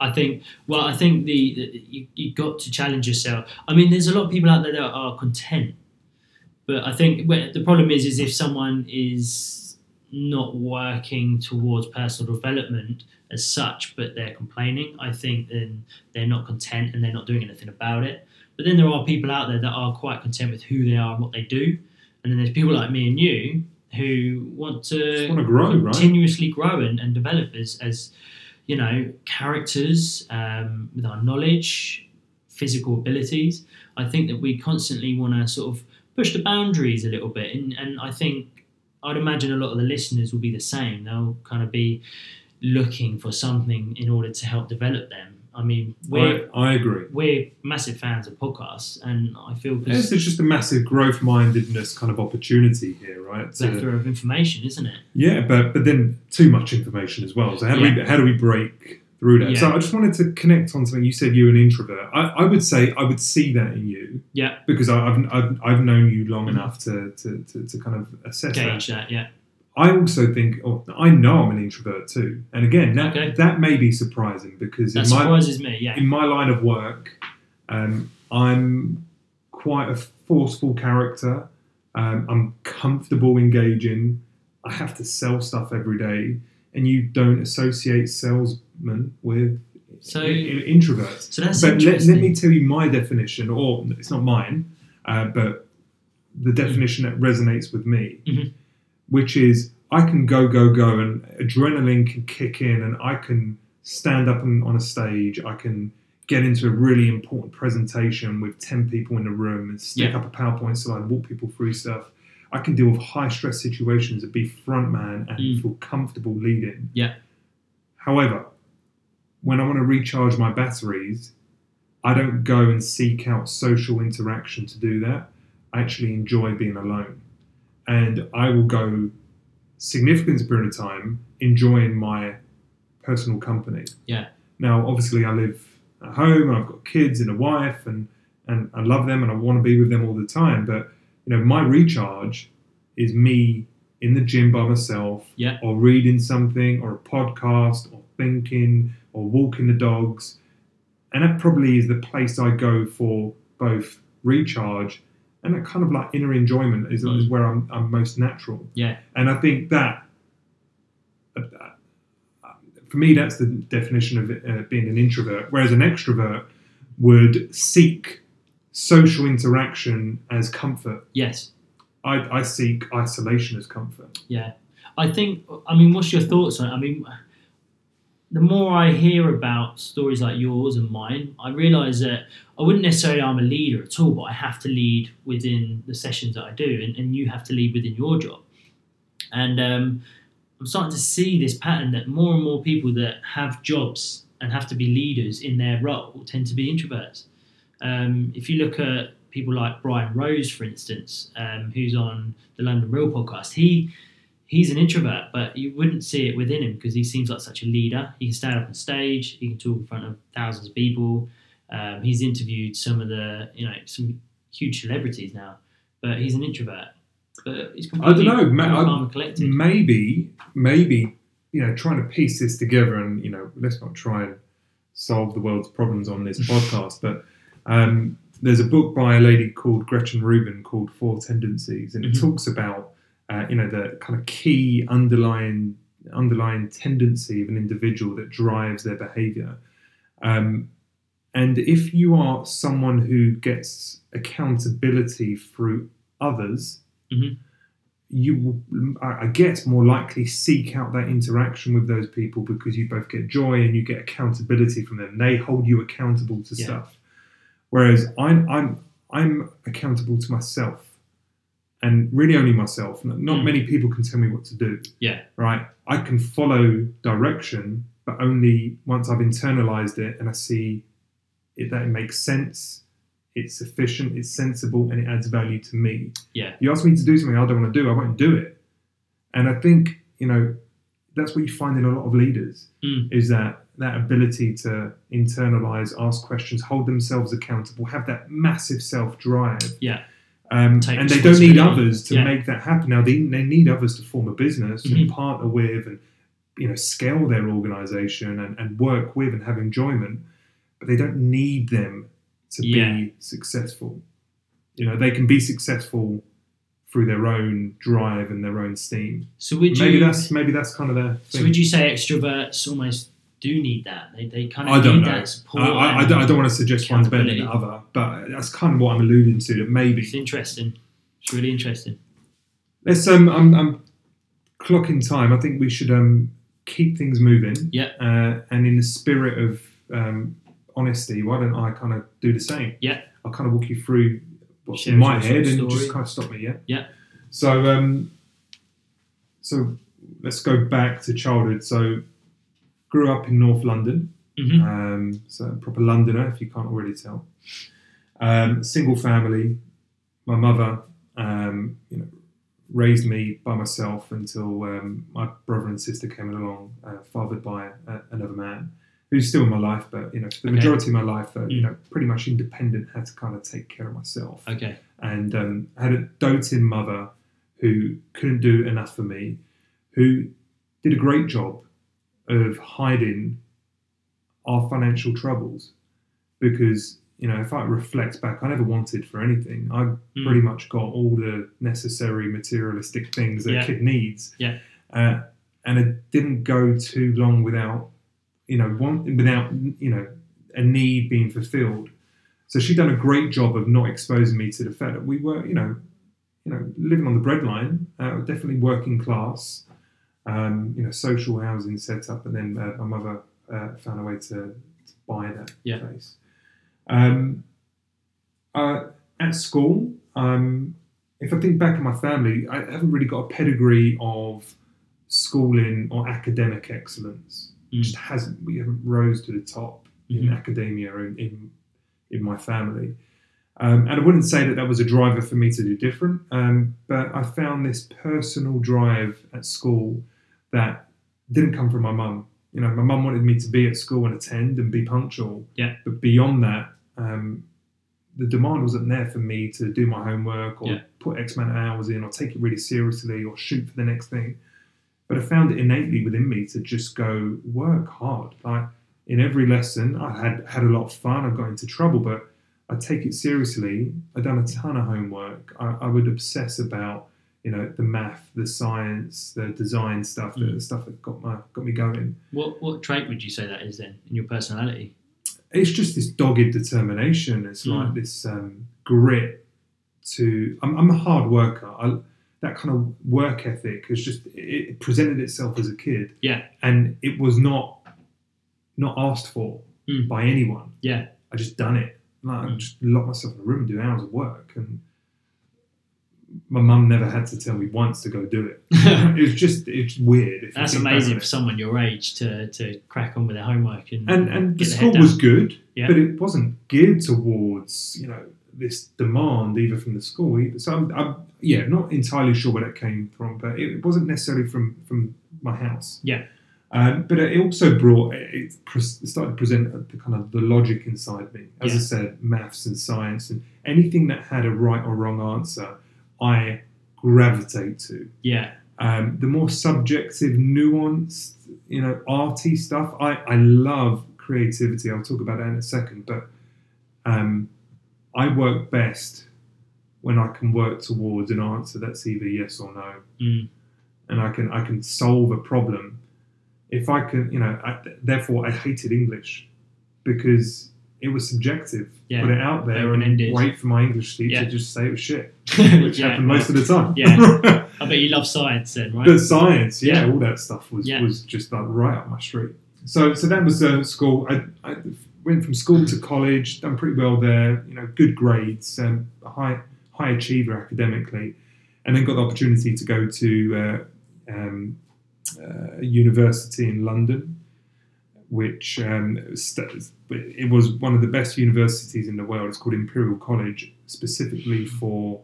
[SPEAKER 2] I think. Well, I think the, the you you got to challenge yourself. I mean, there's a lot of people out there that are content, but I think the problem is is if someone is not working towards personal development as such, but they're complaining. I think then they're not content and they're not doing anything about it. But then there are people out there that are quite content with who they are and what they do, and then there's people like me and you who want to
[SPEAKER 1] want to grow, right?
[SPEAKER 2] continuously grow and, and develop as, as you know characters um, with our knowledge physical abilities i think that we constantly want to sort of push the boundaries a little bit and, and i think i'd imagine a lot of the listeners will be the same they'll kind of be looking for something in order to help develop them i mean we're
[SPEAKER 1] I, I agree.
[SPEAKER 2] we're massive fans of podcasts and i feel
[SPEAKER 1] There's
[SPEAKER 2] because
[SPEAKER 1] just a massive growth mindedness kind of opportunity here, right?
[SPEAKER 2] it's a
[SPEAKER 1] To-
[SPEAKER 2] plethora of information isn't it
[SPEAKER 1] yeah, but but then too much information as well. So how do we how do we break through that? So I just wanted to connect on something you said. You're an introvert. I, I would say I would see that in you
[SPEAKER 2] yeah
[SPEAKER 1] because I, I've, I've I've known you long enough to to, to, to kind of assess that.
[SPEAKER 2] gauge that yeah
[SPEAKER 1] I also think, oh, I know I'm an introvert too. And again, that
[SPEAKER 2] Okay.
[SPEAKER 1] that may be surprising because
[SPEAKER 2] that
[SPEAKER 1] in my
[SPEAKER 2] surprises me yeah
[SPEAKER 1] in my line of work, um, I'm quite a forceful character. Um, I'm comfortable engaging. I have to sell stuff every day, and you don't associate salesmen with
[SPEAKER 2] So-
[SPEAKER 1] introverts.
[SPEAKER 2] so that's
[SPEAKER 1] but let, let me tell you my definition, or it's not mine, uh, but the definition that resonates with me,
[SPEAKER 2] Mhm.
[SPEAKER 1] which is I can go, go, go, and adrenaline can kick in, and I can stand up on, on a stage. I can get into a really important presentation with 10 people in the room and stick
[SPEAKER 2] Yeah.
[SPEAKER 1] up a PowerPoint slide, walk people through stuff. I can deal with high stress situations and be front man and
[SPEAKER 2] Mm.
[SPEAKER 1] feel comfortable leading.
[SPEAKER 2] Yeah.
[SPEAKER 1] However, when I want to recharge my batteries, I don't go and seek out social interaction to do that. I actually enjoy being alone. And I will go significant period of time enjoying my personal company.
[SPEAKER 2] Yeah.
[SPEAKER 1] Now, obviously, I live at home and I've got kids and a wife and, and I love them and I want to be with them all the time. But, you know, my recharge is me in the gym by myself
[SPEAKER 2] Yeah.
[SPEAKER 1] or reading something or a podcast or thinking or walking the dogs. And that probably is the place I go for both recharge and that kind of like inner enjoyment is, is
[SPEAKER 2] Mm.
[SPEAKER 1] where I'm, I'm most natural.
[SPEAKER 2] Yeah.
[SPEAKER 1] And I think that, uh, for me, that's the definition of uh, being an introvert. Whereas an extrovert would seek social interaction as comfort.
[SPEAKER 2] Yes.
[SPEAKER 1] I, I seek isolation as comfort.
[SPEAKER 2] Yeah, I think. I mean, what's your thoughts on? it? I mean, the more I hear about stories like yours and mine, I realise that I wouldn't necessarily I'm a leader at all, but I have to lead within the sessions that I do, and, and you have to lead within your job. And um, I'm starting to see this pattern that more and more people that have jobs and have to be leaders in their role tend to be introverts. Um, if you look at people like Brian Rose, for instance, um, who's on the London Real podcast, he he's an introvert, but you wouldn't see it within him because he seems like such a leader. He can stand up on stage, he can talk in front of thousands of people. Um, he's interviewed some of the you know some huge celebrities now, but he's an introvert. But he's completely I
[SPEAKER 1] don't know. I- maybe, maybe, you know, trying to piece this together and, you know, let's not try and solve the world's problems on this podcast, but um, there's a book by a lady called Gretchen Rubin called Four Tendencies, and it
[SPEAKER 2] Mhm.
[SPEAKER 1] talks about, uh, you know, the kind of key underlying underlying tendency of an individual that drives their behavior. Um, and if you are someone who gets accountability through others,
[SPEAKER 2] Mhm.
[SPEAKER 1] you will, I I guess, more likely seek out that interaction with those people because you both get joy and you get accountability from them. They hold you accountable to
[SPEAKER 2] Yeah.
[SPEAKER 1] stuff. Whereas I'm, I'm, I'm accountable to myself and really only myself. Not not
[SPEAKER 2] Mm.
[SPEAKER 1] many people can tell me what to do
[SPEAKER 2] Yeah,
[SPEAKER 1] right? I can follow direction, but only once I've internalized it and I see it, that it makes sense, it's efficient, it's sensible, and it adds value to me.
[SPEAKER 2] yeah,
[SPEAKER 1] You ask me to do something I don't want to do, I won't do it. And I think, you know, that's what you find in a lot of leaders
[SPEAKER 2] Mm.
[SPEAKER 1] is that that ability to internalize, ask questions, hold themselves accountable, have that massive self drive.
[SPEAKER 2] Yeah.
[SPEAKER 1] Um, and they don't need others to
[SPEAKER 2] Yeah.
[SPEAKER 1] make that happen. Now they, they need others to form a business and
[SPEAKER 2] Mhm.
[SPEAKER 1] partner with and you know scale their organization and, and work with and have enjoyment, but they don't need them to
[SPEAKER 2] Yeah.
[SPEAKER 1] be successful. You know, they can be successful through their own drive and their own steam.
[SPEAKER 2] So would
[SPEAKER 1] maybe
[SPEAKER 2] you?
[SPEAKER 1] that's maybe that's kind of the
[SPEAKER 2] so would you say extroverts almost do need that? They, they kind of
[SPEAKER 1] I don't
[SPEAKER 2] need
[SPEAKER 1] know.
[SPEAKER 2] that support.
[SPEAKER 1] I, I, I don't, I don't want to suggest one's better than the other, but that's kind of what I'm alluding to. That maybe
[SPEAKER 2] It's interesting. It's really interesting.
[SPEAKER 1] Let's. Um, I'm, I'm clocking time. I think we should um keep things moving.
[SPEAKER 2] Yeah.
[SPEAKER 1] Uh, and in the spirit of um, honesty, why don't I kind of do the same?
[SPEAKER 2] Yeah.
[SPEAKER 1] I'll kind of walk you through what's
[SPEAKER 2] Share
[SPEAKER 1] in my head and just kind of stop me. Yeah.
[SPEAKER 2] Yeah.
[SPEAKER 1] So um, so let's go back to childhood. So grew up in North London.
[SPEAKER 2] hmm
[SPEAKER 1] Um, so a proper Londoner, if you can't already tell. Um, single family. My mother, um, you know, raised me by myself until um, my brother and sister came along, uh, fathered by uh, another man who's still in my life, but you know, for the
[SPEAKER 2] Okay.
[SPEAKER 1] majority of my life, uh, you
[SPEAKER 2] Mm.
[SPEAKER 1] know, pretty much independent, had to kind of take care of myself
[SPEAKER 2] Okay.
[SPEAKER 1] and um, had a doting mother who couldn't do enough for me, who did a great job of hiding our financial troubles. Because, you know, if I reflect back, I never wanted for anything. I
[SPEAKER 2] Mm.
[SPEAKER 1] pretty much got all the necessary materialistic things that
[SPEAKER 2] Yeah.
[SPEAKER 1] a kid needs.
[SPEAKER 2] Yeah.
[SPEAKER 1] Uh, and it didn't go too long without, you know, one, without, you know, a need being fulfilled. So she'd done a great job of not exposing me to the fact that we were, you know, you know, living on the breadline, uh, definitely working class, um, you know, social housing set up, and then uh, my mother uh, found a way to, to buy that
[SPEAKER 2] Yeah.
[SPEAKER 1] place. Um, uh, at school, um, if I think back in my family, I haven't really got a pedigree of schooling or academic excellence.
[SPEAKER 2] Mm.
[SPEAKER 1] just hasn't we haven't rose to the top in
[SPEAKER 2] Mhm.
[SPEAKER 1] academia and in in my family. Um, and I wouldn't say that that was a driver for me to do different, um, but I found this personal drive at school that didn't come from my mum. You know, my mum wanted me to be at school and attend and be punctual.
[SPEAKER 2] Yeah.
[SPEAKER 1] But beyond that, um, the demand wasn't there for me to do my homework or
[SPEAKER 2] Yeah.
[SPEAKER 1] put X amount of hours in or take it really seriously or shoot for the next thing. But I found it innately within me to just go work hard. Like in every lesson, I had had a lot of fun. I got into trouble, but I take it seriously. I'd done a ton of homework. I, I would obsess about you know the math, the science, the design stuff, the
[SPEAKER 2] Mm.
[SPEAKER 1] stuff that got my got me going.
[SPEAKER 2] What what trait would you say that is then in your personality?
[SPEAKER 1] It's just this dogged determination. It's
[SPEAKER 2] Mm.
[SPEAKER 1] like this um, grit to. I'm, I'm a hard worker. I, that kind of work ethic has just it, presented itself as a kid.
[SPEAKER 2] Yeah.
[SPEAKER 1] and it was not not asked for
[SPEAKER 2] Mm.
[SPEAKER 1] by anyone.
[SPEAKER 2] Yeah.
[SPEAKER 1] I just done it. Like, I
[SPEAKER 2] Mm.
[SPEAKER 1] just locked myself in a room and do hours of work. And my mum never had to tell me once to go do it. it was just, it's weird. if
[SPEAKER 2] That's amazing for someone your age to, to crack on with their homework and
[SPEAKER 1] And, and the school was good,
[SPEAKER 2] Yeah.
[SPEAKER 1] but it wasn't geared towards, you know, this demand either from the school. either. So I'm, I'm yeah, not entirely sure where that came from, but it wasn't necessarily from, from my house.
[SPEAKER 2] Yeah.
[SPEAKER 1] Um, but it also brought it started to present the kind of the logic inside me. As I said, maths and science and anything that had a right or wrong answer, I gravitate to.
[SPEAKER 2] yeah
[SPEAKER 1] Um, the more subjective, nuanced, you know, arty stuff, I, I love creativity. I'll talk about that in a second. But um, I work best when I can work towards an answer that's either yes or no
[SPEAKER 2] Mm.
[SPEAKER 1] and I can I can solve a problem. If I can, you know, I, therefore I hated English because it was subjective.
[SPEAKER 2] Yeah.
[SPEAKER 1] Put it out there and
[SPEAKER 2] Open-ended.
[SPEAKER 1] wait for my English teacher
[SPEAKER 2] Yeah.
[SPEAKER 1] to just say it was shit, which
[SPEAKER 2] Yeah,
[SPEAKER 1] happened most of the time.
[SPEAKER 2] Yeah. I bet you love science then, right?
[SPEAKER 1] but science, yeah, all that stuff was was just like right up my street. So so that was uh, school. I, I went from school to college, done pretty well there. You know, good grades, um, high high achiever academically, and then got the opportunity to go to uh, um, uh, a university in London, which um, st- it was one of the best universities in the world. It's called Imperial College, specifically for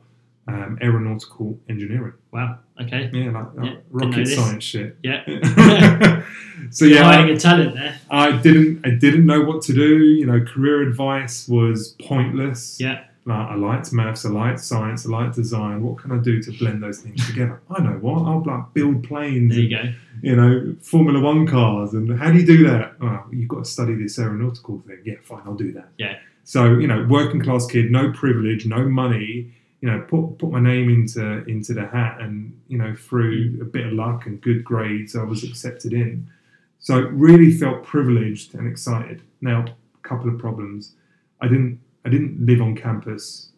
[SPEAKER 1] um, aeronautical engineering.
[SPEAKER 2] wow. Okay.
[SPEAKER 1] Yeah, like, like
[SPEAKER 2] didn't
[SPEAKER 1] rocket science shit.
[SPEAKER 2] Yeah.
[SPEAKER 1] so
[SPEAKER 2] You're
[SPEAKER 1] yeah,
[SPEAKER 2] hiding
[SPEAKER 1] I,
[SPEAKER 2] a talent there.
[SPEAKER 1] I didn't I didn't know what to do. You know, career advice was pointless.
[SPEAKER 2] Yeah.
[SPEAKER 1] Like, I liked maths, I liked science, I liked design. What can I do to blend those things together? I know what. I'll like build planes
[SPEAKER 2] There
[SPEAKER 1] and
[SPEAKER 2] you go.
[SPEAKER 1] You know, Formula One cars. And how do you do that? Well, you've got to study this aeronautical thing. Yeah, fine, I'll do that.
[SPEAKER 2] Yeah.
[SPEAKER 1] So, you know, working class kid, no privilege, no money, you know, put put my name into into the hat and, you know, through a bit of luck and good grades, I was accepted in. So really felt privileged and excited. Now, a couple of problems. I didn't I didn't live on campus.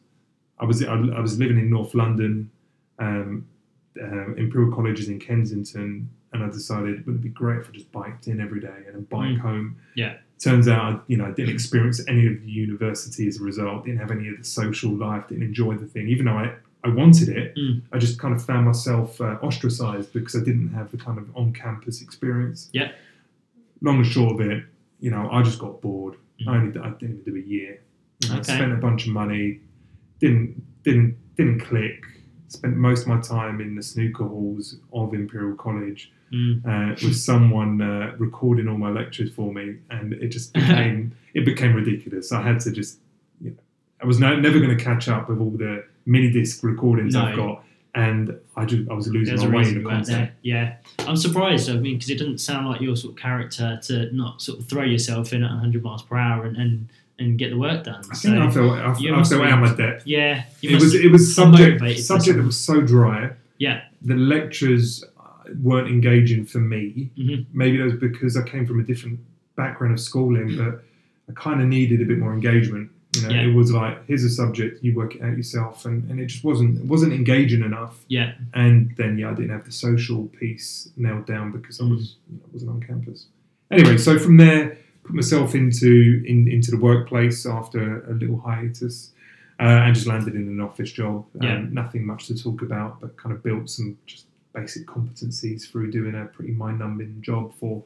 [SPEAKER 1] I was I, I was living in North London. Um, um, Imperial College is in Kensington, and I decided it would be great if I just biked in every day and then bike
[SPEAKER 2] Mm.
[SPEAKER 1] home.
[SPEAKER 2] Yeah.
[SPEAKER 1] Turns out, I, you know, I didn't experience any of the university as a result. Didn't have any of the social life. Didn't enjoy the thing, even though I, I wanted it.
[SPEAKER 2] Mm.
[SPEAKER 1] I just kind of found myself uh, ostracized because I didn't have the kind of on-campus experience.
[SPEAKER 2] Yeah.
[SPEAKER 1] Long and short of it, you know, I just got bored.
[SPEAKER 2] Mm.
[SPEAKER 1] I only I didn't do a year. You know, I
[SPEAKER 2] Okay.
[SPEAKER 1] spent a bunch of money. Didn't didn't didn't click. Spent most of my time in the snooker halls of Imperial College
[SPEAKER 2] Mm.
[SPEAKER 1] uh, with someone uh, recording all my lectures for me, and it just became it became ridiculous. I had to just, you know, I was no, never going to catch up with all the mini disc recordings I've got, and I just I was losing
[SPEAKER 2] There's
[SPEAKER 1] my way in the content.
[SPEAKER 2] Yeah, I'm surprised. I mean, because it doesn't sound like your sort of character to not sort of throw yourself in at 100 miles per hour and and, and get the work done.
[SPEAKER 1] I
[SPEAKER 2] so
[SPEAKER 1] think I felt I,
[SPEAKER 2] you
[SPEAKER 1] I
[SPEAKER 2] must
[SPEAKER 1] felt out of my depth.
[SPEAKER 2] yeah,
[SPEAKER 1] It was it was subject subject that was so dry.
[SPEAKER 2] Yeah.
[SPEAKER 1] The lectures weren't engaging for me.
[SPEAKER 2] Mhm.
[SPEAKER 1] Maybe that was because I came from a different background of schooling, but I kind of needed a bit more engagement. You know,
[SPEAKER 2] Yeah.
[SPEAKER 1] it was like here's a subject, you work it out yourself, and, and it just wasn't it wasn't engaging enough.
[SPEAKER 2] Yeah.
[SPEAKER 1] And then yeah, I didn't have the social piece nailed down because I
[SPEAKER 2] Mm.
[SPEAKER 1] was you know, I wasn't on campus. Anyway, so from there, put myself into in, into the workplace after a little hiatus. Uh, and just landed in an office job. Um,
[SPEAKER 2] Yeah.
[SPEAKER 1] Nothing much to talk about, but kind of built some just basic competencies through doing a pretty mind-numbing job for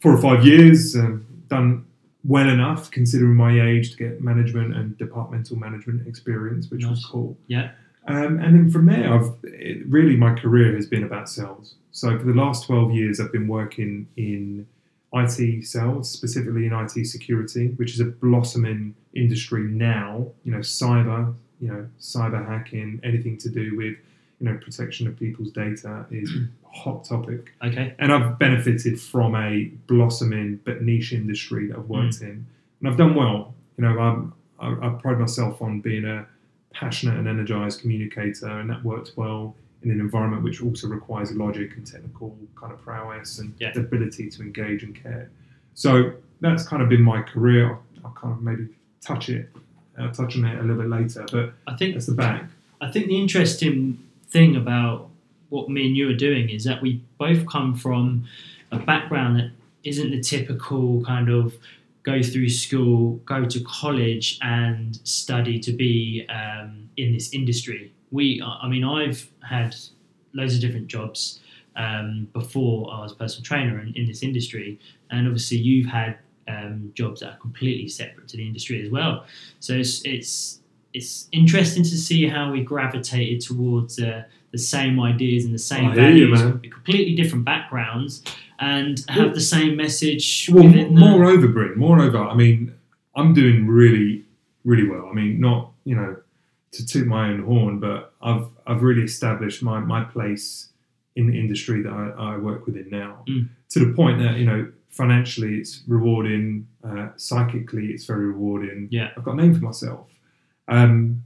[SPEAKER 1] four or five years, um, done well enough considering my age to get management and departmental management experience, which was cool.
[SPEAKER 2] Yeah.
[SPEAKER 1] Um, and then from there, I've it, really my career has been about sales. So for the last twelve years, I've been working in IT sales, specifically in IT security, which is a blossoming industry now. You know, cyber, you know, cyber hacking, anything to do with you know protection of people's data is a hot topic.
[SPEAKER 2] Okay.
[SPEAKER 1] And I've benefited from a blossoming but niche industry that I've worked in, and I've done well. You know, I'm, I, I pride myself on being a passionate and energized communicator, and that works well in an environment which also requires logic and technical kind of prowess and
[SPEAKER 2] Yeah.
[SPEAKER 1] the ability to engage and care. So that's kind of been my career. I'll, I'll kind of maybe touch it, uh, touch on it a little bit later, but
[SPEAKER 2] I think
[SPEAKER 1] that's the back.
[SPEAKER 2] I think the interesting thing about what me and you are doing is that we both come from a background that isn't the typical kind of go through school, go to college, and study to be um, in this industry. We, I mean, I've had loads of different jobs um, before I was a personal trainer in, in this industry, and obviously you've had um, jobs that are completely separate to the industry as well. So it's it's it's interesting to see how we gravitated towards uh, the same ideas and the same
[SPEAKER 1] I you,
[SPEAKER 2] values,
[SPEAKER 1] man.
[SPEAKER 2] completely different backgrounds, and have
[SPEAKER 1] Well-
[SPEAKER 2] the same message
[SPEAKER 1] Well,
[SPEAKER 2] the-
[SPEAKER 1] moreover, Bryn, moreover, I mean, I'm doing really, really well. I mean, not you know to toot my own horn, but I've I've really established my my place in the industry that I, I work within now.
[SPEAKER 2] Mm.
[SPEAKER 1] To the point that you know financially it's rewarding, uh, psychically it's very rewarding.
[SPEAKER 2] Yeah.
[SPEAKER 1] I've got a name for myself, um,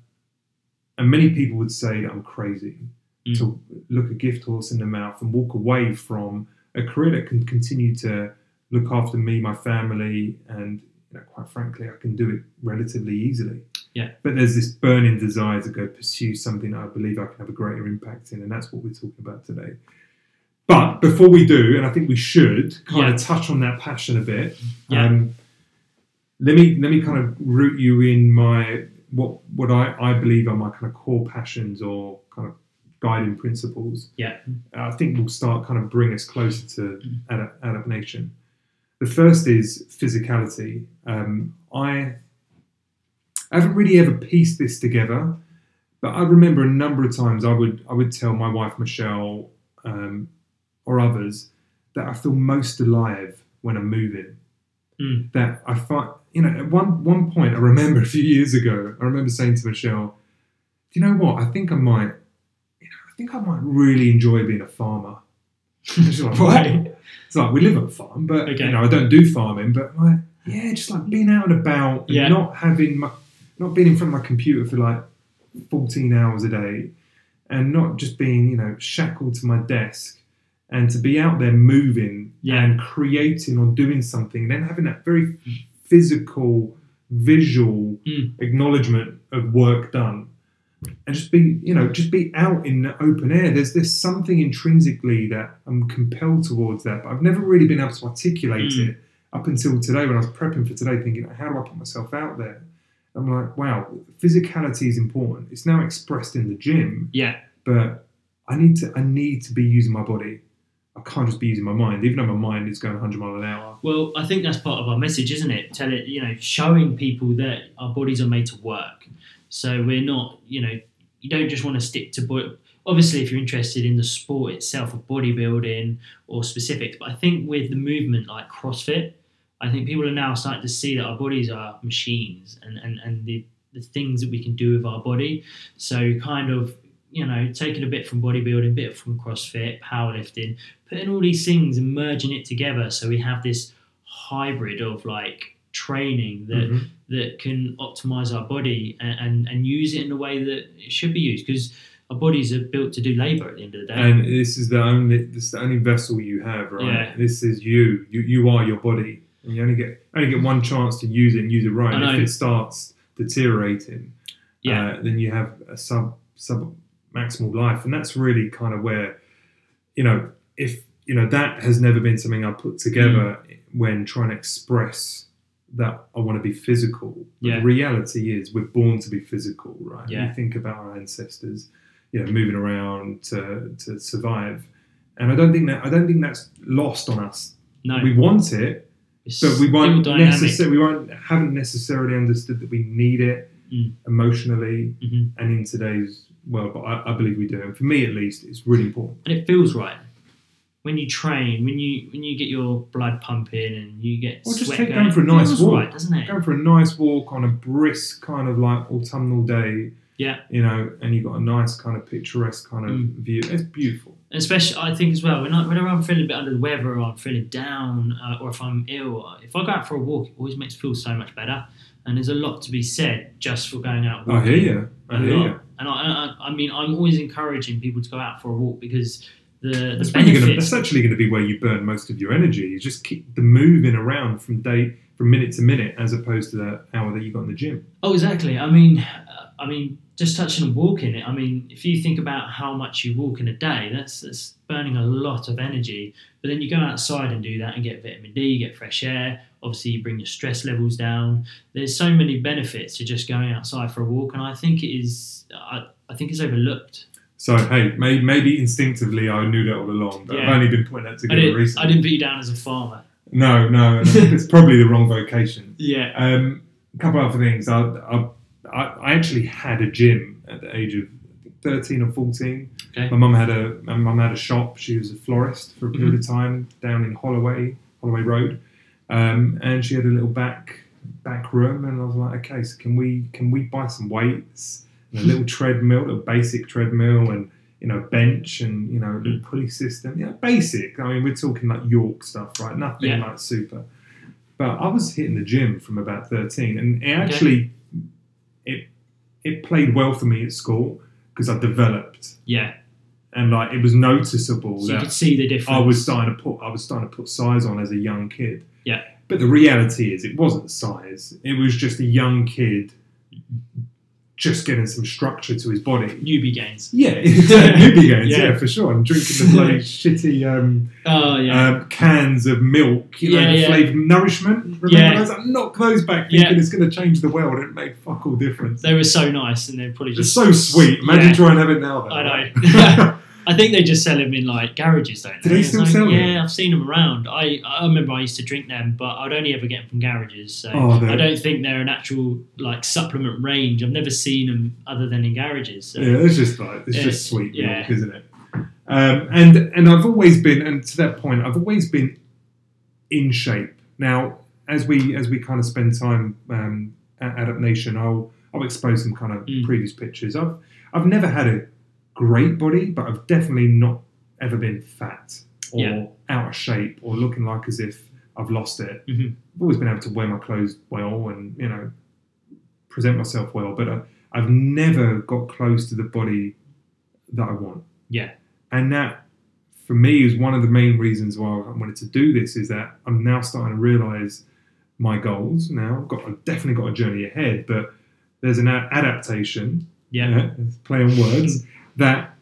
[SPEAKER 1] and many people would say that I'm crazy
[SPEAKER 2] Mm.
[SPEAKER 1] to look a gift horse in the mouth and walk away from a career that can continue to look after me, my family, and you know, quite frankly, I can do it relatively easily.
[SPEAKER 2] Yeah.
[SPEAKER 1] But there's this burning desire to go pursue something that I believe I can have a greater impact in, and that's what we're talking about today. But before we do, and I think we should kind
[SPEAKER 2] Yeah.
[SPEAKER 1] of touch on that passion a bit.
[SPEAKER 2] Yeah.
[SPEAKER 1] Um, let me let me kind of root you in my what what I, I believe are my kind of core passions or kind of guiding principles.
[SPEAKER 2] Yeah.
[SPEAKER 1] I think will start kind of bring us closer to ad- adaptation. The first is physicality. Um, I I haven't really ever pieced this together, but I remember a number of times I would I would tell my wife Michelle um, or others that I feel most alive when I'm moving.
[SPEAKER 2] Mm.
[SPEAKER 1] That I find you know at one one point I remember a few years ago I remember saying to Michelle, "Do you know what? I think I might." you know, I think I might really enjoy being a farmer. She's like? It's like we live on a farm, but
[SPEAKER 2] Okay.
[SPEAKER 1] you know I don't do farming. But like, yeah, just like being out and about, and
[SPEAKER 2] Yeah.
[SPEAKER 1] not having my, not being in front of my computer for like fourteen hours a day, and not just being you know shackled to my desk, and to be out there moving
[SPEAKER 2] Yeah.
[SPEAKER 1] and creating or doing something, and then having that very physical, visual
[SPEAKER 2] Mm.
[SPEAKER 1] acknowledgement of work done and just be you know just be out in the open air there's there's something intrinsically that i'm compelled towards that but i've never really been able to articulate
[SPEAKER 2] Mm.
[SPEAKER 1] it up until today when i was prepping for today thinking how do i put myself out there i'm like wow physicality is important it's now expressed in the gym
[SPEAKER 2] Yeah.
[SPEAKER 1] but i need to i need to be using my body i can't just be using my mind even though my mind is going 100 mile an hour
[SPEAKER 2] Well, I think that's part of our message, isn't it? Tell it, you know, showing people that our bodies are made to work. So we're not, you know, you don't just want to stick to body. Obviously, if you're interested in the sport itself of bodybuilding or specifics, but I think with the movement like CrossFit, I think people are now starting to see that our bodies are machines and, and, and the, the things that we can do with our body. So kind of, you know, taking a bit from bodybuilding, a bit from CrossFit, powerlifting, putting all these things and merging it together. So we have this hybrid of like training that
[SPEAKER 1] Mhm.
[SPEAKER 2] that can optimize our body and, and, and use it in the way that it should be used because our bodies are built to do labor at the end of the day.
[SPEAKER 1] and this is the only this is the only vessel you have right?
[SPEAKER 2] Yeah.
[SPEAKER 1] this is you. You you are your body. And you only get only get one chance to use it and use it right. And if it starts deteriorating
[SPEAKER 2] yeah,
[SPEAKER 1] uh, then you have a sub sub maximal life and that's really kind of where you know if you know that has never been something i put together
[SPEAKER 2] Mm.
[SPEAKER 1] when trying to express that i want to be physical but
[SPEAKER 2] Yeah.
[SPEAKER 1] the reality is we're born to be physical right
[SPEAKER 2] Yeah.
[SPEAKER 1] you think about our ancestors you know moving around to, to survive and i don't think that i don't think that's lost on us
[SPEAKER 2] No,
[SPEAKER 1] We want it,
[SPEAKER 2] it's
[SPEAKER 1] but we won't necessarily we won't haven't necessarily understood that we need it
[SPEAKER 2] Mm.
[SPEAKER 1] emotionally
[SPEAKER 2] Mhm.
[SPEAKER 1] and in today's world. But I, I believe we do, and for me at least, it's really important.
[SPEAKER 2] and it feels right when you train, when you when you get your blood pumping and you get
[SPEAKER 1] Or just take
[SPEAKER 2] going,
[SPEAKER 1] going for a nice walk.
[SPEAKER 2] right, doesn't it?
[SPEAKER 1] Going for a nice walk on a brisk kind of like autumnal day.
[SPEAKER 2] Yeah.
[SPEAKER 1] You know, and you've got a nice kind of picturesque kind of
[SPEAKER 2] Mm.
[SPEAKER 1] view. It's beautiful.
[SPEAKER 2] And especially, I think as well, when I, whenever I'm feeling a bit under the weather or I'm feeling down uh, or if I'm ill, if I go out for a walk, it always makes me feel so much better. And there's a lot to be said just for going out
[SPEAKER 1] I
[SPEAKER 2] walking.
[SPEAKER 1] hear you. I hear
[SPEAKER 2] lot.
[SPEAKER 1] you.
[SPEAKER 2] And I, I, I mean, I'm always encouraging people to go out for a walk because the, the
[SPEAKER 1] That's, really gonna,
[SPEAKER 2] benefits.
[SPEAKER 1] that's actually going to be where you burn most of your energy. You just keep the moving around from day from minute to minute, as opposed to the hour that you got in the gym.
[SPEAKER 2] Oh, exactly. I mean, uh, I mean, just touching on walking. It, I mean, if you think about how much you walk in a day, that's that's burning a lot of energy. But then you go outside and do that and get vitamin D, you get fresh air. Obviously, you bring your stress levels down. There's so many benefits to just going outside for a walk, and I think it is. I, I think it's overlooked.
[SPEAKER 1] So hey, may, maybe instinctively I knew that all along, but
[SPEAKER 2] Yeah.
[SPEAKER 1] I've only been putting that
[SPEAKER 2] I
[SPEAKER 1] together
[SPEAKER 2] didn't,
[SPEAKER 1] recently.
[SPEAKER 2] I didn't put you down as a farmer.
[SPEAKER 1] No, no, it's probably the wrong vocation.
[SPEAKER 2] Yeah.
[SPEAKER 1] Um, a couple of other things. I, I, I I actually had a gym at the age of thirteen or fourteen.
[SPEAKER 2] Okay.
[SPEAKER 1] My mum had a my mum had a shop. She was a florist for a period
[SPEAKER 2] Mm-hmm.
[SPEAKER 1] of time down in Holloway, Holloway Road, um, and she had a little back back room. And I was like, okay, so can we can we buy some weights and a little treadmill, a basic treadmill, and you know bench and you know a little pulley system. Yeah, basic. I mean, we're talking like York stuff, right? Nothing
[SPEAKER 2] Yeah.
[SPEAKER 1] like super. But I was hitting the gym from about thirteen, and it actually it it played well for me at school because I developed
[SPEAKER 2] Yeah.
[SPEAKER 1] And like it was noticeable
[SPEAKER 2] So you could see the difference.
[SPEAKER 1] I was starting to put I was starting to put size on as a young kid.
[SPEAKER 2] Yeah.
[SPEAKER 1] But the reality is, it wasn't size. It was just a young kid just getting some structure to his body.
[SPEAKER 2] newbie gains.
[SPEAKER 1] Yeah, newbie gains.
[SPEAKER 2] Yeah.
[SPEAKER 1] Yeah. for sure. And drinking the bloody shitty um,
[SPEAKER 2] Oh yeah.
[SPEAKER 1] um, cans of milk, you know,
[SPEAKER 2] Yeah, yeah.
[SPEAKER 1] flavored Nurishment. Remember
[SPEAKER 2] Yeah.
[SPEAKER 1] those? I knocked those back,
[SPEAKER 2] Yeah.
[SPEAKER 1] thinking it's going to change the world. It made fuck all difference.
[SPEAKER 2] they were so nice, and they're probably
[SPEAKER 1] It's
[SPEAKER 2] just
[SPEAKER 1] so sweet. Imagine
[SPEAKER 2] Yeah.
[SPEAKER 1] trying to have it now. Though,
[SPEAKER 2] I
[SPEAKER 1] right?
[SPEAKER 2] I think they just sell them in like garages, don't they?
[SPEAKER 1] Do they still
[SPEAKER 2] So,
[SPEAKER 1] sell them?
[SPEAKER 2] Yeah, I've seen them around. I, I remember I used to drink them, but I'd only ever get them from garages. So
[SPEAKER 1] Oh,
[SPEAKER 2] I don't think they're an actual like supplement range. I've never seen them other than in garages. So.
[SPEAKER 1] Yeah, it's just like it's
[SPEAKER 2] Yeah,
[SPEAKER 1] just sweet
[SPEAKER 2] yeah.
[SPEAKER 1] milk, isn't it? Um, and and I've always been, and to that point, I've always been in shape. Now, as we as we kind of spend time um, at Adapt Nation, I'll I'll expose some kind of
[SPEAKER 2] Mm.
[SPEAKER 1] previous pictures. I've I've never had a great body, but I've definitely not ever been fat or
[SPEAKER 2] Yeah.
[SPEAKER 1] out of shape or looking like as if I've lost it.
[SPEAKER 2] Mhm.
[SPEAKER 1] I've always been able to wear my clothes well and you know present myself well, but I, I've never got close to the body that I want.
[SPEAKER 2] Yeah.
[SPEAKER 1] And that, for me, is one of the main reasons why I wanted to do this. Is that I'm now starting to realise my goals. Now I've got, I've definitely got a journey ahead, but there's an adaptation.
[SPEAKER 2] Yeah.
[SPEAKER 1] play on words that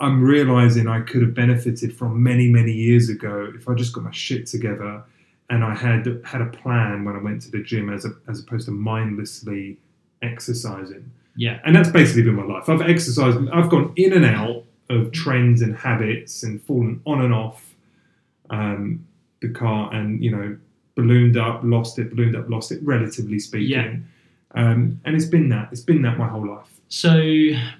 [SPEAKER 1] I'm realising I could have benefited from many, many years ago if I just got my shit together and I had had a plan when I went to the gym as a, as opposed to mindlessly exercising.
[SPEAKER 2] Yeah.
[SPEAKER 1] And that's basically been my life. I've exercised, I've gone in and out of trends and habits and fallen on and off um, the car and, you know, ballooned up, lost it, ballooned up, lost it, relatively speaking.
[SPEAKER 2] Yeah.
[SPEAKER 1] Um, and it's been that. It's been that my whole life.
[SPEAKER 2] So,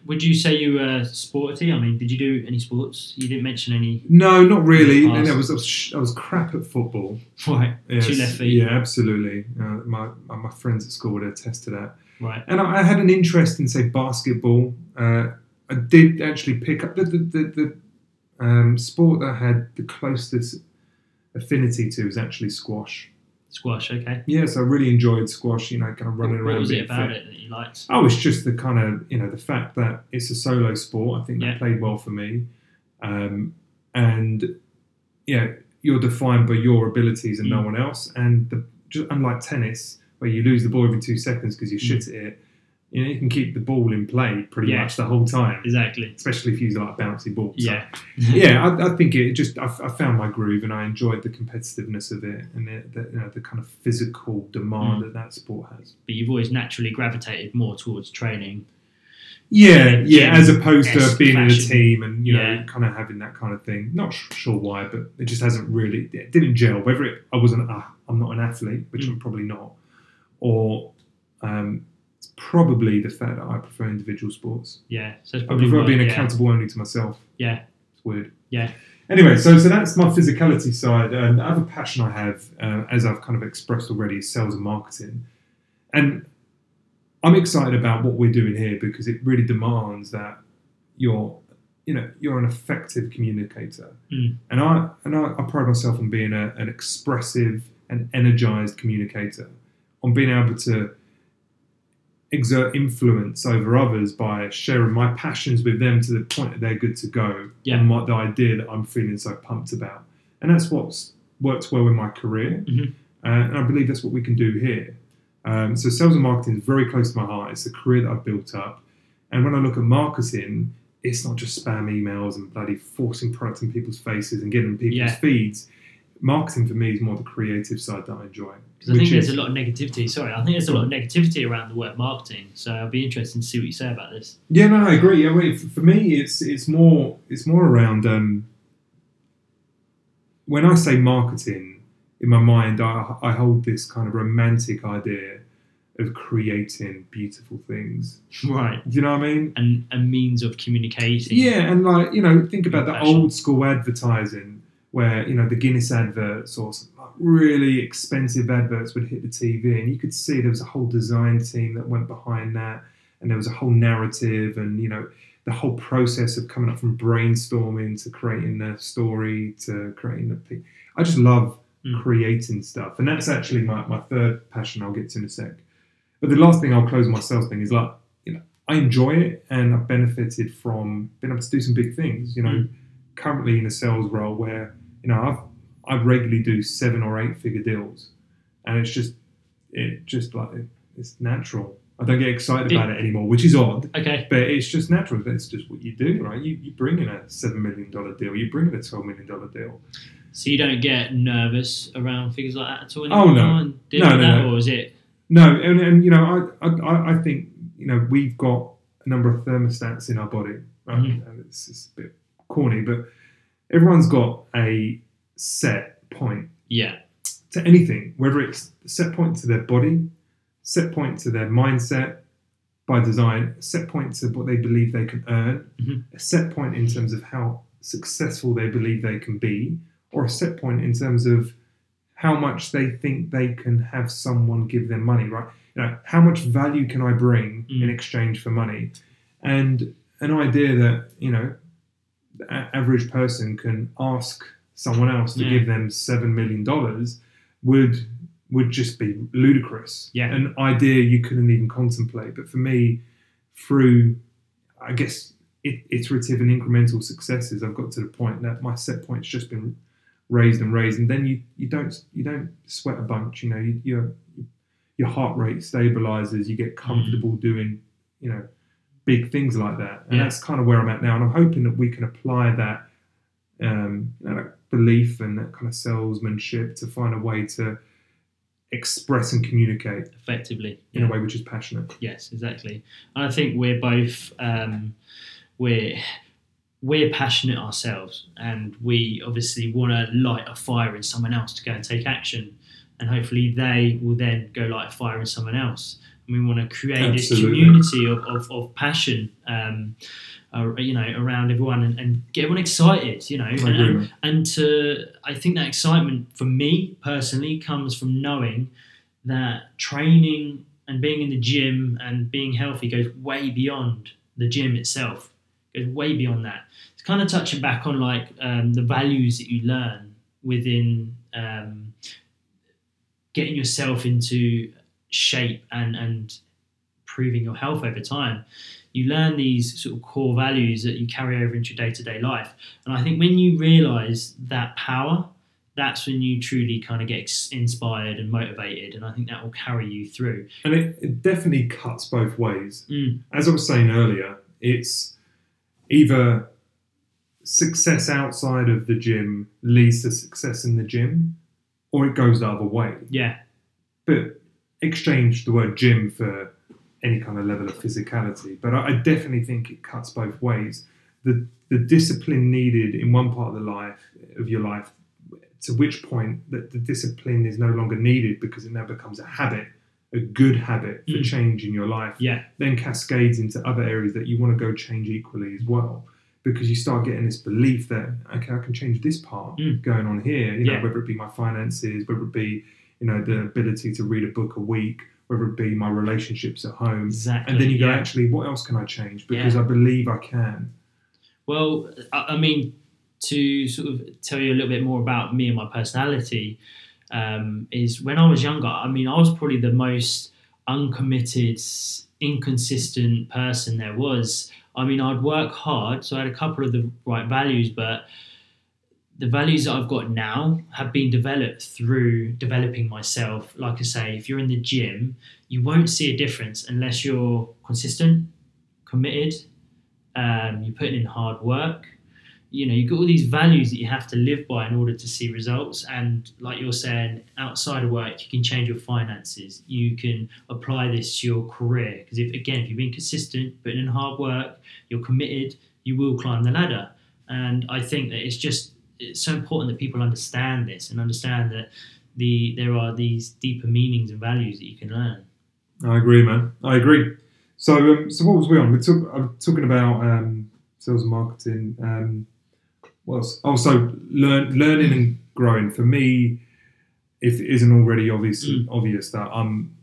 [SPEAKER 2] would you say you were sporty? I mean, did you do any sports? You didn't mention any.
[SPEAKER 1] No, not really. I was, I was sh- I was crap at football.
[SPEAKER 2] Right.
[SPEAKER 1] Yes.
[SPEAKER 2] Two left feet.
[SPEAKER 1] Yeah, absolutely. Uh, my my my friends at school would attest to that.
[SPEAKER 2] Right.
[SPEAKER 1] And I, I had an interest in say basketball. Uh, I did actually pick up the the, the, the um, sport that I had the closest affinity to was actually squash.
[SPEAKER 2] Squash. Okay.
[SPEAKER 1] Yes, I really enjoyed squash. You know, kind of running
[SPEAKER 2] What
[SPEAKER 1] around.
[SPEAKER 2] was
[SPEAKER 1] being
[SPEAKER 2] it about
[SPEAKER 1] fit.
[SPEAKER 2] it that you liked?
[SPEAKER 1] Oh, it's just the kind of you know the fact that it's a solo sport. I think that
[SPEAKER 2] Yeah.
[SPEAKER 1] played well for me, um, and yeah, you're defined by your abilities and no
[SPEAKER 2] Mm.
[SPEAKER 1] one else. And the, just unlike tennis, where you lose the ball every two seconds because you
[SPEAKER 2] Mm.
[SPEAKER 1] shit at it, you know you can keep the ball in play pretty
[SPEAKER 2] Yeah.
[SPEAKER 1] much the whole time,
[SPEAKER 2] Exactly.
[SPEAKER 1] especially if you use like a bouncy ball. So,
[SPEAKER 2] Yeah.
[SPEAKER 1] yeah, I, I think it just I, I found my groove and I enjoyed the competitiveness of it and the, the, you know, the kind of physical demand
[SPEAKER 2] Mm.
[SPEAKER 1] that that sport has.
[SPEAKER 2] but you've always naturally gravitated more towards training.
[SPEAKER 1] Yeah, yeah, as opposed to being in a team and you know
[SPEAKER 2] Yeah.
[SPEAKER 1] kind of having that kind of thing. Not sure why, but it just hasn't really it didn't gel. Whether it, I wasn't, uh, I'm not an athlete, which
[SPEAKER 2] Mm.
[SPEAKER 1] I'm probably not, or um, it's probably the fact that I prefer individual sports.
[SPEAKER 2] Yeah, so it's
[SPEAKER 1] I prefer being
[SPEAKER 2] yeah.
[SPEAKER 1] accountable only to myself.
[SPEAKER 2] Yeah.
[SPEAKER 1] it's weird.
[SPEAKER 2] Yeah.
[SPEAKER 1] Anyway, so so that's my physicality side. And the other passion I have, uh, as I've kind of expressed already, is sales and marketing. And I'm excited about what we're doing here because it really demands that you're, you know, you're an effective communicator.
[SPEAKER 2] Mm.
[SPEAKER 1] And I and I, I pride myself on being a, an expressive and energized communicator, on being able to exert influence over others by sharing my passions with them to the point that they're good to go.
[SPEAKER 2] Yeah.
[SPEAKER 1] And my, the idea that I'm feeling so pumped about, and that's what's worked well in my career,
[SPEAKER 2] Mhm.
[SPEAKER 1] uh, and I believe that's what we can do here. Um, so sales and marketing is very close to my heart. It's a career that I've built up, and when I look at marketing, it's not just spam emails and bloody forcing products in people's faces and getting people's
[SPEAKER 2] Yeah.
[SPEAKER 1] feeds. Marketing for me is more the creative side that I enjoy.
[SPEAKER 2] Because I think there's
[SPEAKER 1] is-
[SPEAKER 2] a lot of negativity. Sorry, I think there's a lot of negativity around the word marketing. So I'll be interested to see what you say about this.
[SPEAKER 1] Yeah, no, I agree. Yeah, wait, for, me, it's it's more it's more around um, when I say marketing in my mind, I, I hold this kind of romantic idea of creating beautiful things.
[SPEAKER 2] Right.
[SPEAKER 1] Do you know what I mean?
[SPEAKER 2] And a means of communicating.
[SPEAKER 1] Yeah, and like you know, think about the old school advertising where you know the Guinness adverts or some really expensive adverts would hit the TV, and you could see there was a whole design team that went behind that, and there was a whole narrative, and you know the whole process of coming up from brainstorming to creating the story to creating the. Pe- I just love
[SPEAKER 2] Mm.
[SPEAKER 1] creating stuff, and that's actually my, my third passion. I'll get to in a sec. But the last thing I'll close my sales thing is like you know I enjoy it and I've benefited from being able to do some big things. You know,
[SPEAKER 2] Mm.
[SPEAKER 1] currently in a sales role where you know I've I regularly do seven or eight figure deals, and it's just it just like it's natural. I don't get excited
[SPEAKER 2] It-
[SPEAKER 1] about it anymore, which is odd,
[SPEAKER 2] Okay.
[SPEAKER 1] but it's just natural. That's just what you do, right? You you bring in a seven million dollar deal, you bring in a twelve million dollar deal.
[SPEAKER 2] So you don't get nervous around figures like that at all
[SPEAKER 1] Oh,
[SPEAKER 2] anymore?
[SPEAKER 1] no. No, no,
[SPEAKER 2] that,
[SPEAKER 1] no.
[SPEAKER 2] Or is it?
[SPEAKER 1] No, and, and you know, I, I I think you know we've got a number of thermostats in our body. Right?
[SPEAKER 2] Mhm.
[SPEAKER 1] And it's, it's a bit corny, but everyone's got a set point
[SPEAKER 2] Yeah.
[SPEAKER 1] to anything, whether it's set point to their body, set point to their mindset by design, set point to what they believe they can earn,
[SPEAKER 2] Mhm.
[SPEAKER 1] a set point in terms of how successful they believe they can be, or a set point in terms of how much they think they can have someone give them money, right? You know, how much value can I bring
[SPEAKER 2] Mm.
[SPEAKER 1] in exchange for money? And an idea that, you know, the average person can ask someone else to
[SPEAKER 2] Yeah.
[SPEAKER 1] give hmm. them seven million dollars would would just be ludicrous.
[SPEAKER 2] Yeah.
[SPEAKER 1] An idea you couldn't even contemplate. But for me, through I guess it, iterative and incremental successes, I've got to the point that my set point's just been raised and raised, and then you, you don't you don't sweat a bunch. You know, you, your your heart rate stabilizes. You get hmm. comfortable doing you know big things like that, and
[SPEAKER 2] Yeah.
[SPEAKER 1] that's kind of where I'm at now. And I'm hoping that we can apply that um, you know, that belief and that kind of salesmanship to find a way to express and communicate
[SPEAKER 2] Effectively.
[SPEAKER 1] in a way which is passionate.
[SPEAKER 2] Yes, exactly. And I think we're both um, we're we're passionate ourselves, and we obviously want to light a fire in someone else to go and take action, and hopefully they will then go light a fire in someone else. We want to create this community of, of, of passion, um, uh, you know, around everyone and, and get everyone excited, you know, and, and and to I think that excitement for me personally comes from knowing that training and being in the gym and being healthy goes way beyond the gym itself. Goes way beyond that. It's kind of touching back on like um, the values that you learn within um, getting yourself into shape and and improving your health over time. You learn these sort of core values that you carry over into your day to day life. And I think when you realize that power, that's when you truly kind of get inspired and motivated. And I think that will carry you through.
[SPEAKER 1] And it, it definitely cuts both ways.
[SPEAKER 2] Mm.
[SPEAKER 1] As I was saying earlier, it's either success outside of the gym leads to success in the gym, or it goes the other way.
[SPEAKER 2] Yeah,
[SPEAKER 1] But exchange the word gym for any kind of level of physicality. But I, I definitely think it cuts both ways. The the discipline needed in one part of the life of your life, to which point that the discipline is no longer needed because it now becomes a habit, a good habit for
[SPEAKER 2] Mm.
[SPEAKER 1] change in your life
[SPEAKER 2] Yeah.
[SPEAKER 1] then cascades into other areas that you want to go change equally as well. Because you start getting this belief that okay, I can change this part
[SPEAKER 2] Mm.
[SPEAKER 1] going on here. You know,
[SPEAKER 2] Yeah.
[SPEAKER 1] whether it be my finances, whether it be you know the ability to read a book a week, whether it be my relationships at home,
[SPEAKER 2] Exactly.
[SPEAKER 1] and then you go,
[SPEAKER 2] yeah.
[SPEAKER 1] actually, what else can I change? Because
[SPEAKER 2] Yeah.
[SPEAKER 1] I believe I can.
[SPEAKER 2] Well, I, I mean, to sort of tell you a little bit more about me and my personality, um, is when I was younger, I mean, I was probably the most uncommitted, inconsistent person there was. I mean, I'd work hard, so I had a couple of the right values, but the values that I've got now have been developed through developing myself. Like I say, if you're in the gym, you won't see a difference unless you're consistent, committed, um, you're putting in hard work. You know, you've got all these values that you have to live by in order to see results. And like you're saying, outside of work, you can change your finances. You can apply this to your career. Because if again, if you've been consistent, putting in hard work, you're committed, you will climb the ladder. And I think that it's just it's so important that people understand this and understand that the there are these deeper meanings and values that you can learn.
[SPEAKER 1] I agree, man. I agree. So, um, so what was we on? We're talk, I'm talking about um, sales and marketing. Um, what else? Also, learn, learning and growing. For me, if it isn't already obvious,
[SPEAKER 2] Mm.
[SPEAKER 1] obvious that I'm,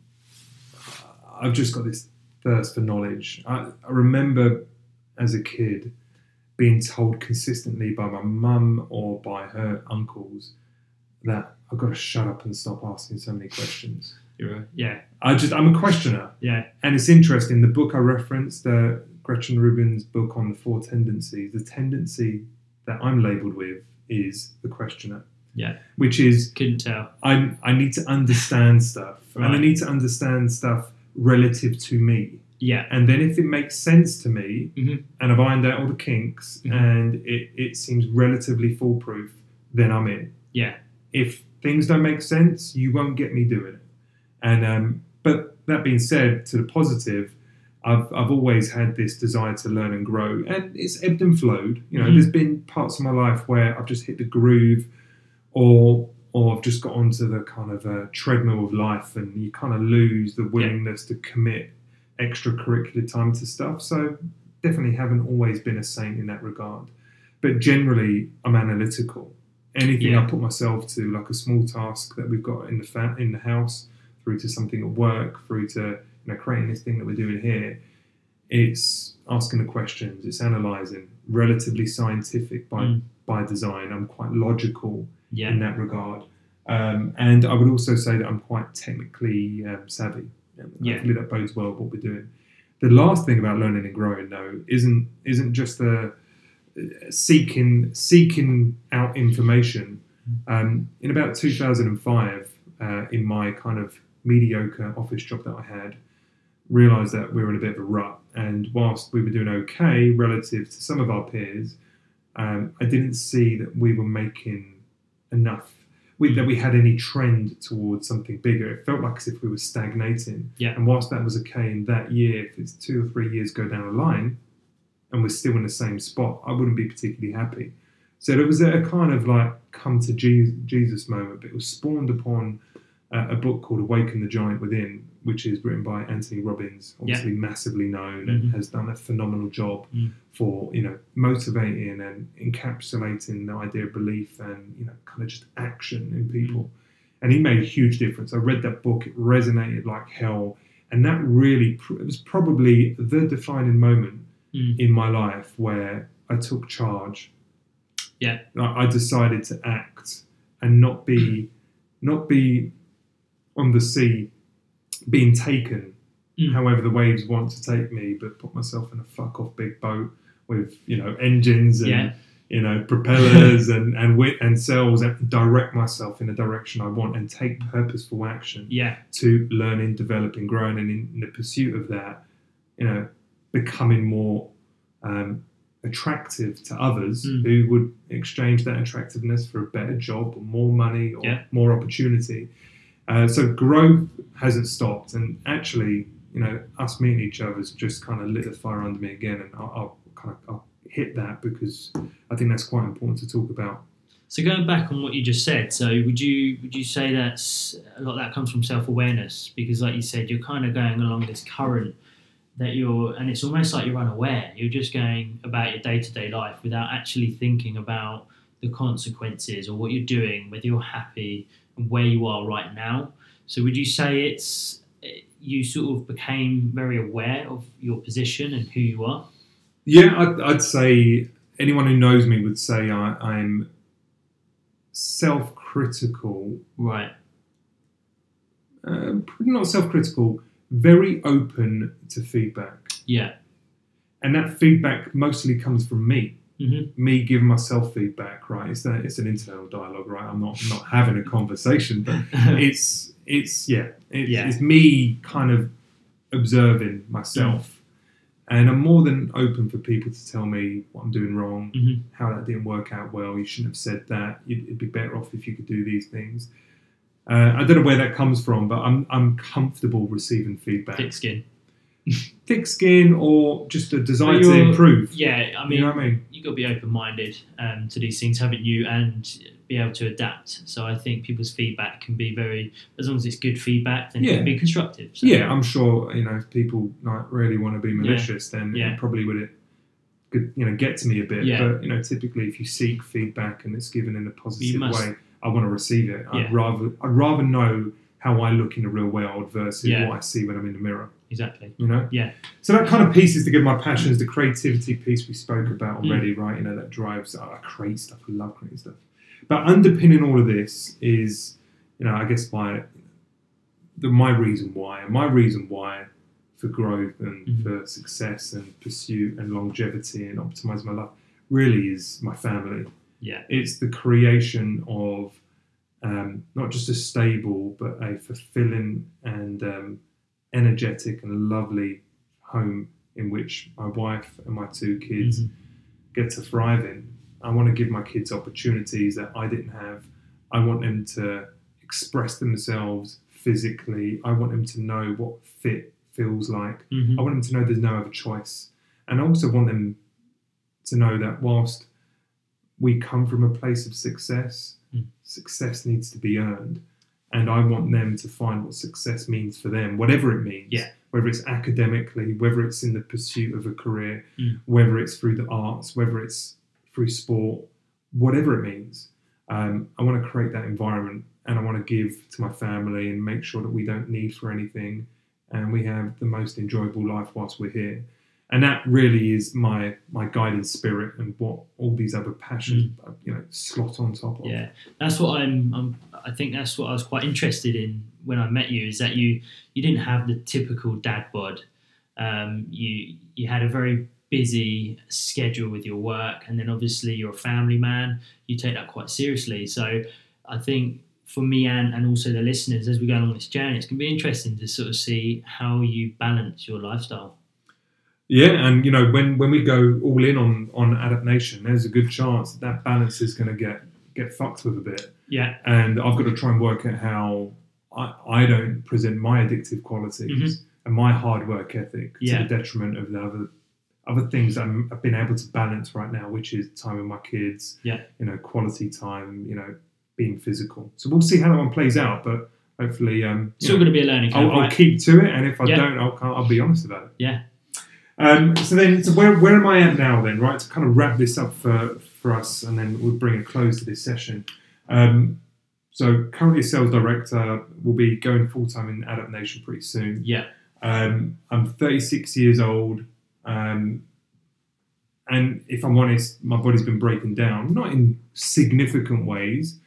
[SPEAKER 1] I've just got this thirst for knowledge. I, I remember as a kid being told consistently by my mum or by her uncles that I've got to shut up and stop asking so many questions.
[SPEAKER 2] You're right. Yeah,
[SPEAKER 1] I just I'm a questioner.
[SPEAKER 2] yeah,
[SPEAKER 1] And it's interesting, the book I referenced, uh, Gretchen Rubin's book on the four tendencies, the tendency that I'm labeled with is the questioner.
[SPEAKER 2] Yeah.
[SPEAKER 1] Which is
[SPEAKER 2] couldn't tell.
[SPEAKER 1] I, I need to understand stuff. And I need to understand stuff relative to me.
[SPEAKER 2] Yeah,
[SPEAKER 1] And then if it makes sense to me
[SPEAKER 2] Mhm.
[SPEAKER 1] and I've ironed out all the kinks
[SPEAKER 2] Mhm.
[SPEAKER 1] and it, it seems relatively foolproof, then I'm in
[SPEAKER 2] yeah,
[SPEAKER 1] if things don't make sense, you won't get me doing it. And um, but that being said, to the positive, I've I've always had this desire to learn and grow, and it's ebbed and flowed. You know,
[SPEAKER 2] Mhm.
[SPEAKER 1] there's been parts of my life where I've just hit the groove, or or I've just got onto the kind of uh, treadmill of life, and you kind of lose the willingness to commit extracurricular time to stuff. So definitely haven't always been a saint in that regard. But generally, I'm analytical. Anything
[SPEAKER 2] Yeah.
[SPEAKER 1] I put myself to, like a small task that we've got in the fa- in the house, through to something at work, through to you know creating this thing that we're doing here, it's asking the questions, it's analysing, relatively scientific by
[SPEAKER 2] Mm.
[SPEAKER 1] by design. I'm quite logical
[SPEAKER 2] yeah,
[SPEAKER 1] in that regard. Um, and I would also say that I'm quite technically um, savvy.
[SPEAKER 2] Yeah.
[SPEAKER 1] Hopefully that bodes well what we're doing. The last thing about learning and growing, though, isn't isn't just the uh, seeking seeking out information. Um, in about 2005, uh, in my kind of mediocre office job that I had, realised that we were in a bit of a rut. And whilst we were doing okay relative to some of our peers, um, I didn't see that we were making enough. We, that mm. we had any trend towards something bigger. It felt like as if we were stagnating.
[SPEAKER 2] Yeah.
[SPEAKER 1] And whilst that was okay in that year, if it's two or three years go down the line, and we're still in the same spot, I wouldn't be particularly happy. So there was a, a kind of like come to Je- Jesus moment, but it was spawned upon uh, a book called Awaken the Giant Within, which is written by Anthony Robbins, obviously massively known and
[SPEAKER 2] Mhm.
[SPEAKER 1] has done a phenomenal job
[SPEAKER 2] Mm.
[SPEAKER 1] for you know motivating and encapsulating the idea of belief and you know kind of just action in people. And he made a huge difference. I read that book; it resonated like hell, and that really pr- it was probably the defining moment
[SPEAKER 2] Mm.
[SPEAKER 1] in my life where I took charge.
[SPEAKER 2] Yeah.
[SPEAKER 1] I, I decided to act and not be not be on the sea being taken
[SPEAKER 2] Mm.
[SPEAKER 1] however the waves want to take me, but put myself in a fuck off big boat with you know engines and
[SPEAKER 2] Yeah.
[SPEAKER 1] you know propellers and and wit and sails and direct myself in the direction I want and take purposeful action
[SPEAKER 2] yeah,
[SPEAKER 1] to learning, developing, growing, and in, in the pursuit of that, you know, becoming more um, attractive to others
[SPEAKER 2] Mm.
[SPEAKER 1] who would exchange that attractiveness for a better job or more money or
[SPEAKER 2] Yeah.
[SPEAKER 1] more opportunity. Uh, so growth hasn't stopped, and actually, you know, us meeting each other has just kind of lit the fire under me again, and I'll, I'll kind of I'll hit that because I think that's quite important to talk about.
[SPEAKER 2] So going back on what you just said, so would you would you say that's a lot of that comes from self awareness because, like you said, you're kind of going along this current that you're, and it's almost like you're unaware. You're just going about your day to day life without actually thinking about the consequences or what you're doing, whether you're happy where you are right now. So would you say it's you sort of became very aware of your position and who you are?
[SPEAKER 1] Yeah, I'd, I'd say anyone who knows me would say I, I'm self-critical.
[SPEAKER 2] Right.
[SPEAKER 1] Uh, not self-critical, very open to feedback,
[SPEAKER 2] Yeah.
[SPEAKER 1] and that feedback mostly comes from me.
[SPEAKER 2] Mm-hmm.
[SPEAKER 1] Me giving myself feedback, right? It's that it's an internal dialogue, right? I'm not not having a conversation, but it's it's yeah, it,
[SPEAKER 2] Yeah.
[SPEAKER 1] it's me kind of observing myself, and I'm more than open for people to tell me what I'm doing wrong,
[SPEAKER 2] Mhm.
[SPEAKER 1] how that didn't work out well. You shouldn't have said that. You'd, it'd be better off if you could do these things. Uh, I don't know where that comes from, but I'm I'm comfortable receiving feedback.
[SPEAKER 2] Thick skin.
[SPEAKER 1] Thick skin or just a desire to improve.
[SPEAKER 2] Yeah, I mean,
[SPEAKER 1] you know what I mean?
[SPEAKER 2] You've got to be open minded um, to these things, haven't you? And be able to adapt. So I think people's feedback can be very, as long as it's good feedback, then it
[SPEAKER 1] Yeah.
[SPEAKER 2] can be constructive. So,
[SPEAKER 1] Yeah, I'm sure you know if people like really want to be malicious, then
[SPEAKER 2] Yeah.
[SPEAKER 1] it probably would it could you know get to me a bit.
[SPEAKER 2] Yeah.
[SPEAKER 1] But you know, typically if you seek feedback and it's given in a positive
[SPEAKER 2] must-
[SPEAKER 1] way, I want to receive it. I'd
[SPEAKER 2] Yeah.
[SPEAKER 1] rather I'd rather know how I look in the real world versus
[SPEAKER 2] Yeah.
[SPEAKER 1] what I see when I'm in the mirror.
[SPEAKER 2] Exactly.
[SPEAKER 1] You know.
[SPEAKER 2] Yeah.
[SPEAKER 1] So that kind of piece is to give my passions, the creativity piece we spoke about
[SPEAKER 2] Mm.
[SPEAKER 1] already, right? You know that drives. Oh, I create stuff. I love creating stuff. But underpinning all of this is, you know, I guess my the my reason why, and my reason why for growth and
[SPEAKER 2] Mhm.
[SPEAKER 1] for success and pursuit and longevity and optimizing my life really is my family.
[SPEAKER 2] Yeah.
[SPEAKER 1] It's the creation of um, not just a stable but a fulfilling and um, energetic and lovely home in which my wife and my two kids
[SPEAKER 2] Mhm.
[SPEAKER 1] get to thrive in. I want to give my kids opportunities that I didn't have. I want them to express themselves physically. I want them to know what fit feels like.
[SPEAKER 2] Mhm.
[SPEAKER 1] I want them to know there's no other choice. And I also want them to know that whilst we come from a place of success,
[SPEAKER 2] Mm.
[SPEAKER 1] success needs to be earned. And I want them to find what success means for them, whatever it means.
[SPEAKER 2] Yeah.
[SPEAKER 1] Whether it's academically, whether it's in the pursuit of a career,
[SPEAKER 2] Mm.
[SPEAKER 1] whether it's through the arts, whether it's through sport, whatever it means. Um, I want to create that environment and I want to give to my family and make sure that we don't need for anything and we have the most enjoyable life whilst we're here. And that really is my my guiding spirit and what all these other passions you know slot on top of.
[SPEAKER 2] Yeah, that's what I'm, I'm. I think that's what I was quite interested in when I met you. Is that you you didn't have the typical dad bod. Um, you you had a very busy schedule with your work, and then obviously you're a family man. You take that quite seriously. So I think for me and, and also the listeners, as we go along this journey, it's going to be interesting to sort of see how you balance your lifestyle.
[SPEAKER 1] Yeah, and you know when when we go all in on on adaptation, there's a good chance that, that balance is going to get get fucked with a bit.
[SPEAKER 2] Yeah,
[SPEAKER 1] and I've got to try and work out how I, I don't present my addictive qualities and my hard work ethic to
[SPEAKER 2] Mm-hmm.
[SPEAKER 1] The detriment of the other other things I'm, I've been able to balance right now, which is time with my kids,
[SPEAKER 2] Yeah.
[SPEAKER 1] you know, quality time, you know, being physical. So we'll see how that one plays out, but hopefully, um,
[SPEAKER 2] still going to be a learning curve,
[SPEAKER 1] I'll, I'll keep to it, and if I
[SPEAKER 2] Yeah.
[SPEAKER 1] don't, I'll, I'll be honest about it.
[SPEAKER 2] Yeah.
[SPEAKER 1] Um, so then, so where, where am I at now then, right? To kind of wrap this up for, for us, and then we'll bring a close to this session. Um, so currently a sales director, will be going full time in Adapt Nation pretty soon.
[SPEAKER 2] Yeah.
[SPEAKER 1] Um, I'm 36 years old, um, and if I'm honest, my body's been breaking down, not in significant ways,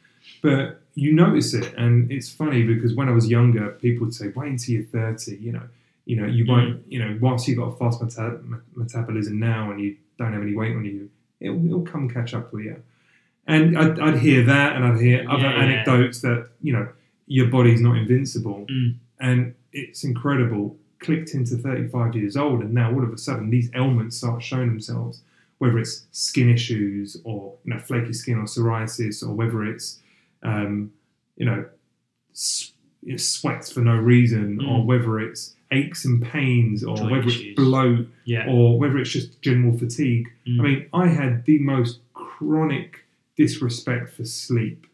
[SPEAKER 1] but you notice it, and it's funny because when I was younger, people would say, "Wait until you're 30," you know. You know, you won't. You know, whilst you've got a fast meta- metabolism now, and you don't have any weight on you, it'll, it'll come catch up with you. And I'd, I'd hear that, and I'd hear other
[SPEAKER 2] Yeah, yeah.
[SPEAKER 1] anecdotes that you know your body's not invincible,
[SPEAKER 2] Mm.
[SPEAKER 1] and it's incredible. Clicked into 35 years old, and now all of a sudden these ailments start showing themselves. Whether it's skin issues, or you know flaky skin, or psoriasis, or whether it's um, you know s- you know, sweats for no reason, or
[SPEAKER 2] Mm.
[SPEAKER 1] whether it's aches and pains, or
[SPEAKER 2] Joint
[SPEAKER 1] whether
[SPEAKER 2] issues.
[SPEAKER 1] it's bloat,
[SPEAKER 2] Yeah.
[SPEAKER 1] or whether it's just general fatigue.
[SPEAKER 2] Mm.
[SPEAKER 1] I mean, I had the most chronic disrespect for sleep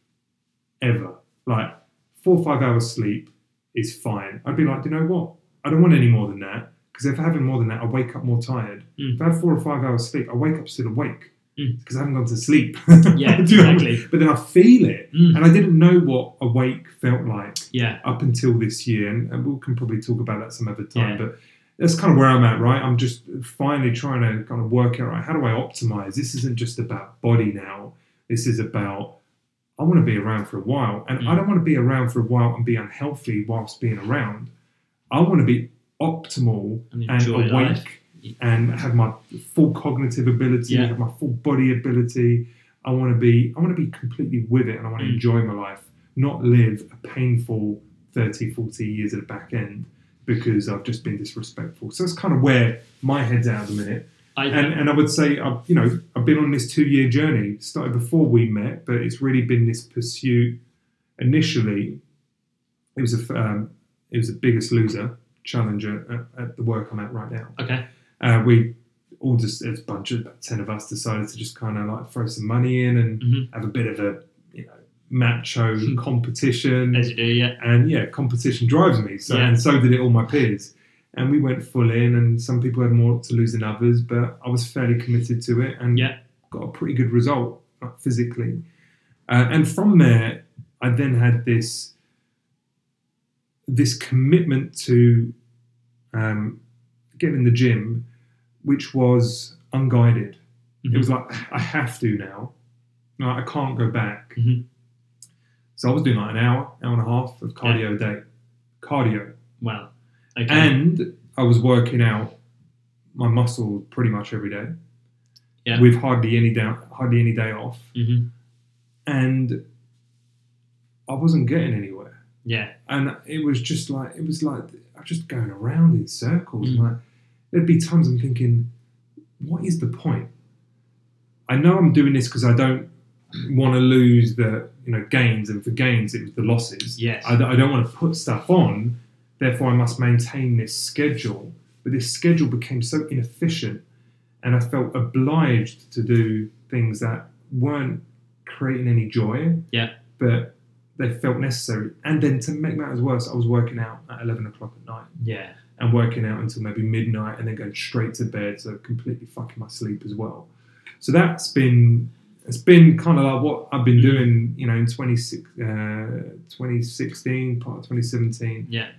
[SPEAKER 1] ever. Like four or five hours sleep is fine. I'd be like, you know what? I don't want any more than that because if I have more than that, I wake up more tired.
[SPEAKER 2] Mm.
[SPEAKER 1] If I have four or five hours sleep, I wake up still awake
[SPEAKER 2] Mm.
[SPEAKER 1] because I haven't gone to sleep.
[SPEAKER 2] Yeah,
[SPEAKER 1] Do you know what I mean?
[SPEAKER 2] exactly.
[SPEAKER 1] But then I feel it,
[SPEAKER 2] Mm.
[SPEAKER 1] and I didn't know what awake felt like
[SPEAKER 2] Yeah.
[SPEAKER 1] up until this year, and, and we can probably talk about that some other time.
[SPEAKER 2] Yeah.
[SPEAKER 1] But that's kind of where I'm at, right? I'm just finally trying to kind of work out right, how do I optimize? This isn't just about body now. This is about I want to be around for a while, and I
[SPEAKER 2] Mm.
[SPEAKER 1] don't want to be around for a while and be unhealthy whilst being around. I want to be optimal
[SPEAKER 2] And
[SPEAKER 1] and awake
[SPEAKER 2] life.
[SPEAKER 1] And have my full cognitive ability,
[SPEAKER 2] Yeah.
[SPEAKER 1] have my full body ability. I want to be I want to be completely with it and I want to
[SPEAKER 2] Mm.
[SPEAKER 1] enjoy my life, not live a painful 30, 40 years at the back end because I've just been disrespectful. So that's kind of where my head's at at the minute.
[SPEAKER 2] I,
[SPEAKER 1] And, and I would say, I've, you know, I've been on this two year journey. Started before we met, but it's really been this pursuit. Initially, it was a um, it was the biggest loser challenger at, at the work I'm at right now.
[SPEAKER 2] okay.
[SPEAKER 1] Uh, we all just as a bunch of about ten of us decided to just kind of like throw some money in and
[SPEAKER 2] Mhm.
[SPEAKER 1] have a bit of a you know macho competition.
[SPEAKER 2] As you do, yeah.
[SPEAKER 1] and yeah, competition drives me. So
[SPEAKER 2] Yeah.
[SPEAKER 1] and so did it all my peers. And we went full in, and some people had more to lose than others, but I was fairly committed to it and
[SPEAKER 2] Yeah.
[SPEAKER 1] got a pretty good result like, physically. Uh, and from there, I then had this this commitment to um, get in the gym, which was unguided. It was like I have to now. No, I can't go back.
[SPEAKER 2] Mhm.
[SPEAKER 1] So I was doing like an hour, hour and a half of cardio a day, cardio,
[SPEAKER 2] Wow. Okay.
[SPEAKER 1] and I was working out my muscle pretty much every day,
[SPEAKER 2] Yeah.
[SPEAKER 1] with hardly any day, hardly any day off,
[SPEAKER 2] Mhm.
[SPEAKER 1] and I wasn't getting anywhere.
[SPEAKER 2] Yeah.
[SPEAKER 1] And it was just like it was like I was just going around in circles.
[SPEAKER 2] Mm.
[SPEAKER 1] Like there'd be times I'm thinking, what is the point? I know I'm doing this because I don't want to lose the you know gains, and for gains it was the losses.
[SPEAKER 2] Yes.
[SPEAKER 1] I, I don't want to put stuff on, therefore I must maintain this schedule. But this schedule became so inefficient, and I felt obliged to do things that weren't creating any joy.
[SPEAKER 2] Yeah.
[SPEAKER 1] But they felt necessary. And then to make matters worse, I was working out at 11 o'clock at night
[SPEAKER 2] yeah.
[SPEAKER 1] And working out until maybe midnight and then going straight to bed, so completely fucking my sleep as well. So that's been it's been kind of like what I've been doing, you know, in 26, uh, 2016, part of 2017.
[SPEAKER 2] Yeah.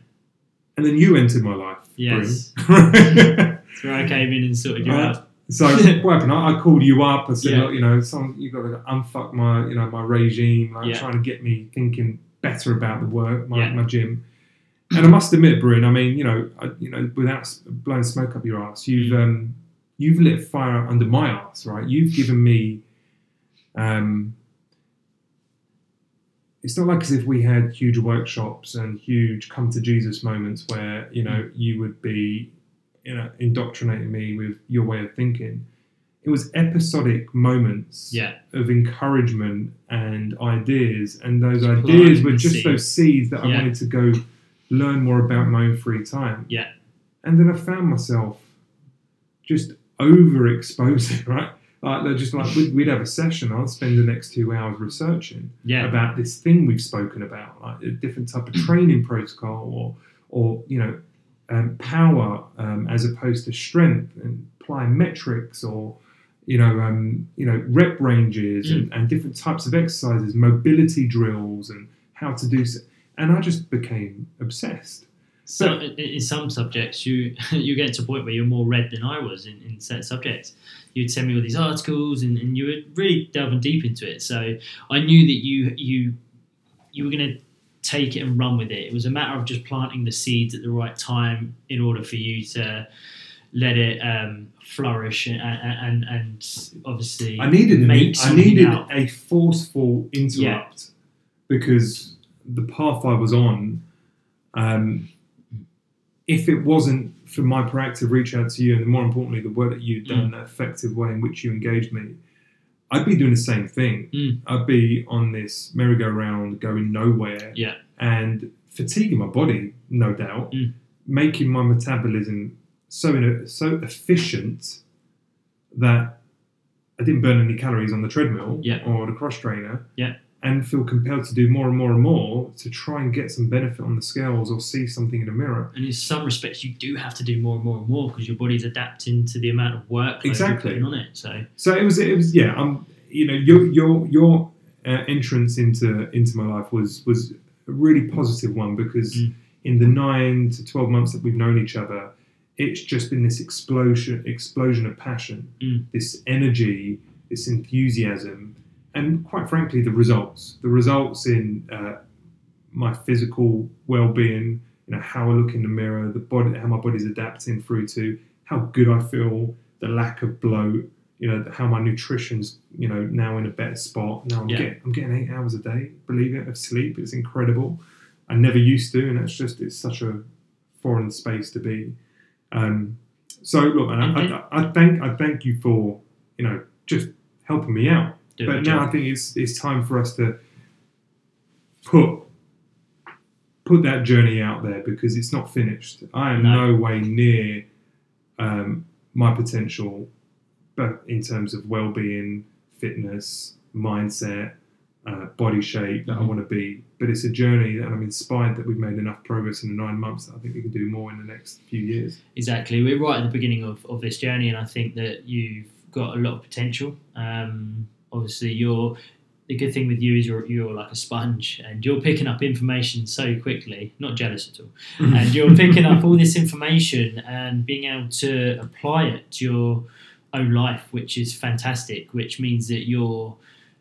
[SPEAKER 1] And then you entered my life.
[SPEAKER 2] Yes. That's where I came in and sorted you out.
[SPEAKER 1] so what happened? I, I called you up. I said,
[SPEAKER 2] Yeah.
[SPEAKER 1] look, you know, some, you got to unfuck my, you know, my regime, like
[SPEAKER 2] Yeah.
[SPEAKER 1] trying to get me thinking better about the work, my,
[SPEAKER 2] Yeah.
[SPEAKER 1] my gym. And I must admit, Bryn, I mean, you know, I, you know, without blowing smoke up your ass, you've
[SPEAKER 2] Mm.
[SPEAKER 1] um, you've lit fire under my ass, right? You've given me. Um, it's not like as if we had huge workshops and huge come to Jesus moments where you know you would be, you know, indoctrinating me with your way of thinking. It was episodic moments
[SPEAKER 2] Yeah.
[SPEAKER 1] of encouragement and ideas, and those ideas were just
[SPEAKER 2] seed.
[SPEAKER 1] those seeds that I wanted to go learn more about my own free time.
[SPEAKER 2] Yeah.
[SPEAKER 1] And then I found myself just overexposing, right? Like, they're just like we'd, we'd have a session. I'd spend the next two hours researching
[SPEAKER 2] Yeah.
[SPEAKER 1] about this thing we've spoken about, like a different type of training protocol, or or you know, um, power um, as opposed to strength, and plyometrics, or you know, um, you know, rep ranges and, and different types of exercises, mobility drills, and how to do so. And I just became obsessed.
[SPEAKER 2] So in, in some subjects, you you get to a point where you're more read than I was in, in certain subjects. You'd send me all these articles, and, and you were really delving deep into it. So I knew that you you you were going to take it and run with it. It was a matter of just planting the seeds at the right time in order for you to let it um, flourish and, and and obviously
[SPEAKER 1] I needed an,
[SPEAKER 2] make
[SPEAKER 1] I needed
[SPEAKER 2] out.
[SPEAKER 1] a forceful interrupt because the path I was on, um, if it wasn't for my proactive reach out to you, and more importantly, the work that you'd done, the effective way in which you engaged me, I'd be doing the same thing.
[SPEAKER 2] Mm.
[SPEAKER 1] I'd be on this merry-go-round, going nowhere,
[SPEAKER 2] Yeah.
[SPEAKER 1] and fatiguing my body, no doubt.
[SPEAKER 2] Mm.
[SPEAKER 1] making my metabolism so in a, so efficient that I didn't burn any calories on the treadmill
[SPEAKER 2] Yeah.
[SPEAKER 1] or the cross trainer.
[SPEAKER 2] Yeah.
[SPEAKER 1] And feel compelled to do more and more and more to try and get some benefit on the scales or see something in the mirror.
[SPEAKER 2] And in some respects, you do have to do more and more and more because your body's adapting to the amount of work
[SPEAKER 1] Exactly.
[SPEAKER 2] you're putting on it. So
[SPEAKER 1] So it was, it was, yeah. Um, you know, your your your uh, entrance into into my life was was a really positive one because
[SPEAKER 2] Mm.
[SPEAKER 1] in the nine to twelve months that we've known each other, it's just been this explosion explosion of passion,
[SPEAKER 2] Mm.
[SPEAKER 1] this energy, this enthusiasm, and quite frankly, the results. The results in uh, my physical well being. You know how I look in the mirror, the body, how my body's adapting through to how good I feel, the lack of bloat, you know how my nutrition's you know now in a better spot now i'm
[SPEAKER 2] Yeah.
[SPEAKER 1] getting i'm getting eight hours a day believe it of sleep it's incredible i never used to and it's just it's such a foreign space to be um so look man, I, I, I thank i thank you for you know just helping me out
[SPEAKER 2] do
[SPEAKER 1] but now
[SPEAKER 2] job.
[SPEAKER 1] i think it's it's time for us to put put that journey out there because it's not finished i am
[SPEAKER 2] No.
[SPEAKER 1] no, way near um, my potential but in terms of well-being fitness mindset uh, body shape that i
[SPEAKER 2] Mhm.
[SPEAKER 1] want to be but it's a journey and i'm inspired that we've made enough progress in the nine months that i think we can do more in the next few years
[SPEAKER 2] Exactly. We're right at the beginning of, of this journey, and I think that you've got a lot of potential. Um, obviously, you're the good thing with you is you're, you're like a sponge, and you're picking up information so quickly. Not jealous at all. and you're picking up all this information and being able to apply it to your own life, which is fantastic. Which means that you're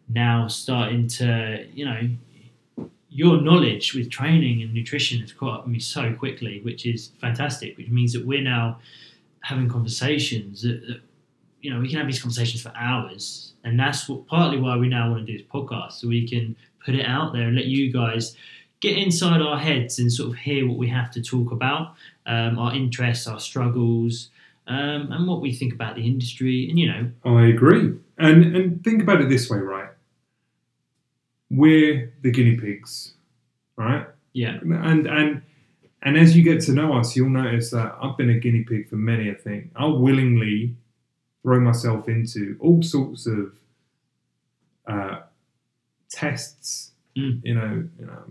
[SPEAKER 2] now starting to, you know, your knowledge with training and nutrition has caught up with me so quickly, which is fantastic. Which means that we're now having conversations that, that you know we can have these conversations for hours, and that's what partly why we now want to do this podcast, so we can put it out there and let you guys get inside our heads and sort of hear what we have to talk about, um, our interests, our struggles, um, and what we think about the industry, and you know,
[SPEAKER 1] I agree. And and think about it this way, right? We're the guinea pigs, right?
[SPEAKER 2] yeah,
[SPEAKER 1] And and and as you get to know us, you'll notice that I've been a guinea pig for many a thing. I'll willingly throw myself into all sorts of uh, tests.
[SPEAKER 2] Mm.
[SPEAKER 1] You know, you know,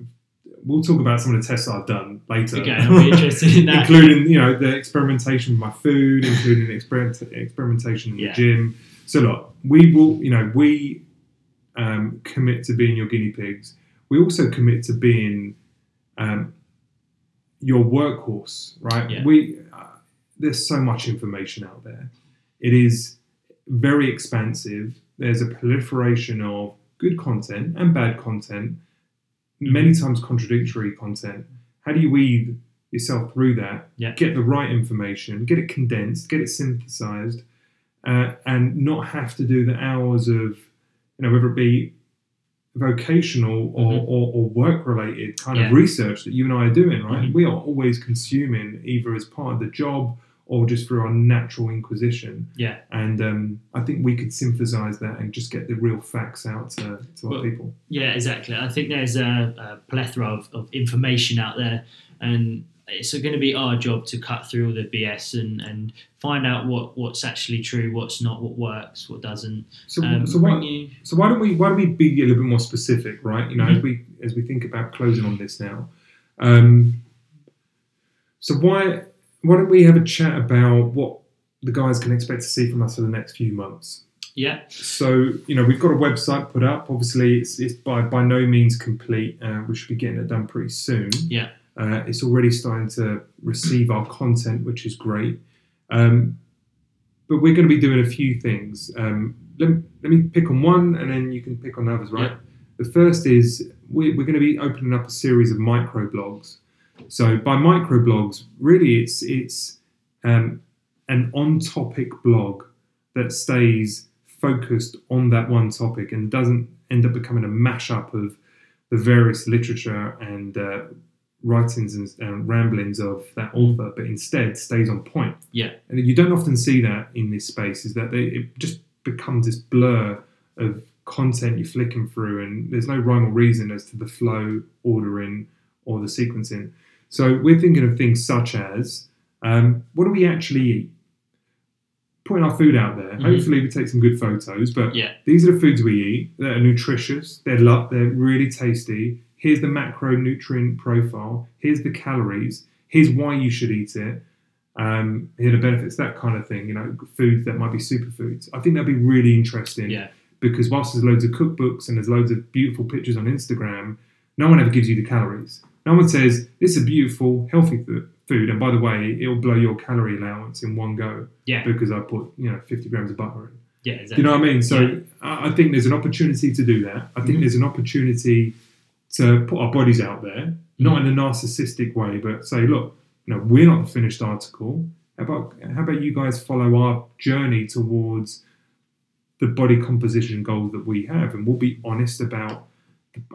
[SPEAKER 1] we'll talk about some of the tests I've done later.
[SPEAKER 2] okay, I'll be interested in that.
[SPEAKER 1] including you know the experimentation with my food, including experiment, experimentation in
[SPEAKER 2] Yeah.
[SPEAKER 1] the gym. So look, we will you know we um, commit to being your guinea pigs. We also commit to being um, your workhorse, right?
[SPEAKER 2] Yeah.
[SPEAKER 1] We uh, there's so much information out there. It is very expansive. There's a proliferation of good content and bad content, many times contradictory content. How do you weave yourself through that?
[SPEAKER 2] Yeah.
[SPEAKER 1] Get the right information, get it condensed, get it synthesized, uh, and not have to do the hours of, you know, whether it be vocational or,
[SPEAKER 2] Mhm.
[SPEAKER 1] or, or work related kind
[SPEAKER 2] Yeah.
[SPEAKER 1] of research that you and I are doing, right?
[SPEAKER 2] Mhm.
[SPEAKER 1] We are always consuming either as part of the job or just through our natural inquisition.
[SPEAKER 2] Yeah.
[SPEAKER 1] And um, I think we could synthesize that and just get the real facts out to, to
[SPEAKER 2] Well,
[SPEAKER 1] our people.
[SPEAKER 2] Yeah, exactly. I think there's a, a plethora of, of information out there, and it's going to be our job to cut through all the BS and, and find out what, what's actually true, what's not, what works, what doesn't.
[SPEAKER 1] So,
[SPEAKER 2] Um,
[SPEAKER 1] so, why,
[SPEAKER 2] you,
[SPEAKER 1] so why don't we why don't we be a little bit more specific, right? You know,
[SPEAKER 2] Mhm.
[SPEAKER 1] as we as we think about closing on this now. Um, so why why don't we have a chat about what the guys can expect to see from us for the next few months?
[SPEAKER 2] yeah,
[SPEAKER 1] So you know we've got a website put up. Obviously, it's, it's by by no means complete. Uh, we should be getting it done pretty soon.
[SPEAKER 2] Yeah.
[SPEAKER 1] Uh, it's already starting to receive our content, which is great. Um, but we're going to be doing a few things. Um, let, let me pick on one, and then you can pick on others. Right.
[SPEAKER 2] Yeah.
[SPEAKER 1] The first is we, we're going to be opening up a series of microblogs. So by microblogs, really, it's it's um, an on-topic blog that stays focused on that one topic and doesn't end up becoming a mashup of the various literature and uh, writings and, and ramblings of that author, but instead stays on point.
[SPEAKER 2] Yeah.
[SPEAKER 1] And you don't often see that in this space. Is that they, it just becomes this blur of content you're flicking through, and there's no rhyme or reason as to the flow, ordering, or the sequencing. So we're thinking of things such as um, what do we actually eat? Putting our food out there.
[SPEAKER 2] Mhm.
[SPEAKER 1] Hopefully, we take some good photos. But
[SPEAKER 2] Yeah.
[SPEAKER 1] these are the foods we eat that are nutritious. They're lo- they're really tasty. Here's the macronutrient profile. Here's the calories. Here's why you should eat it. Um, here are the benefits. That kind of thing. You know, foods that might be superfoods. I think that'd be really interesting
[SPEAKER 2] Yeah.
[SPEAKER 1] because whilst there's loads of cookbooks and there's loads of beautiful pictures on Instagram, no one ever gives you the calories. No one says this is a beautiful, healthy th- food, and by the way, it'll blow your calorie allowance in one go
[SPEAKER 2] Yeah.
[SPEAKER 1] because I put you know 50 grams of butter in.
[SPEAKER 2] Yeah. Exactly.
[SPEAKER 1] you know what I mean? So
[SPEAKER 2] Yeah.
[SPEAKER 1] I think there's an opportunity to do that. I think
[SPEAKER 2] Mhm.
[SPEAKER 1] there's an opportunity to put our bodies out there, not
[SPEAKER 2] Mm-hmm.
[SPEAKER 1] in a narcissistic way, but say, look, you know, we're not the finished article. How about how about you guys follow our journey towards the body composition goals that we have, and we'll be honest about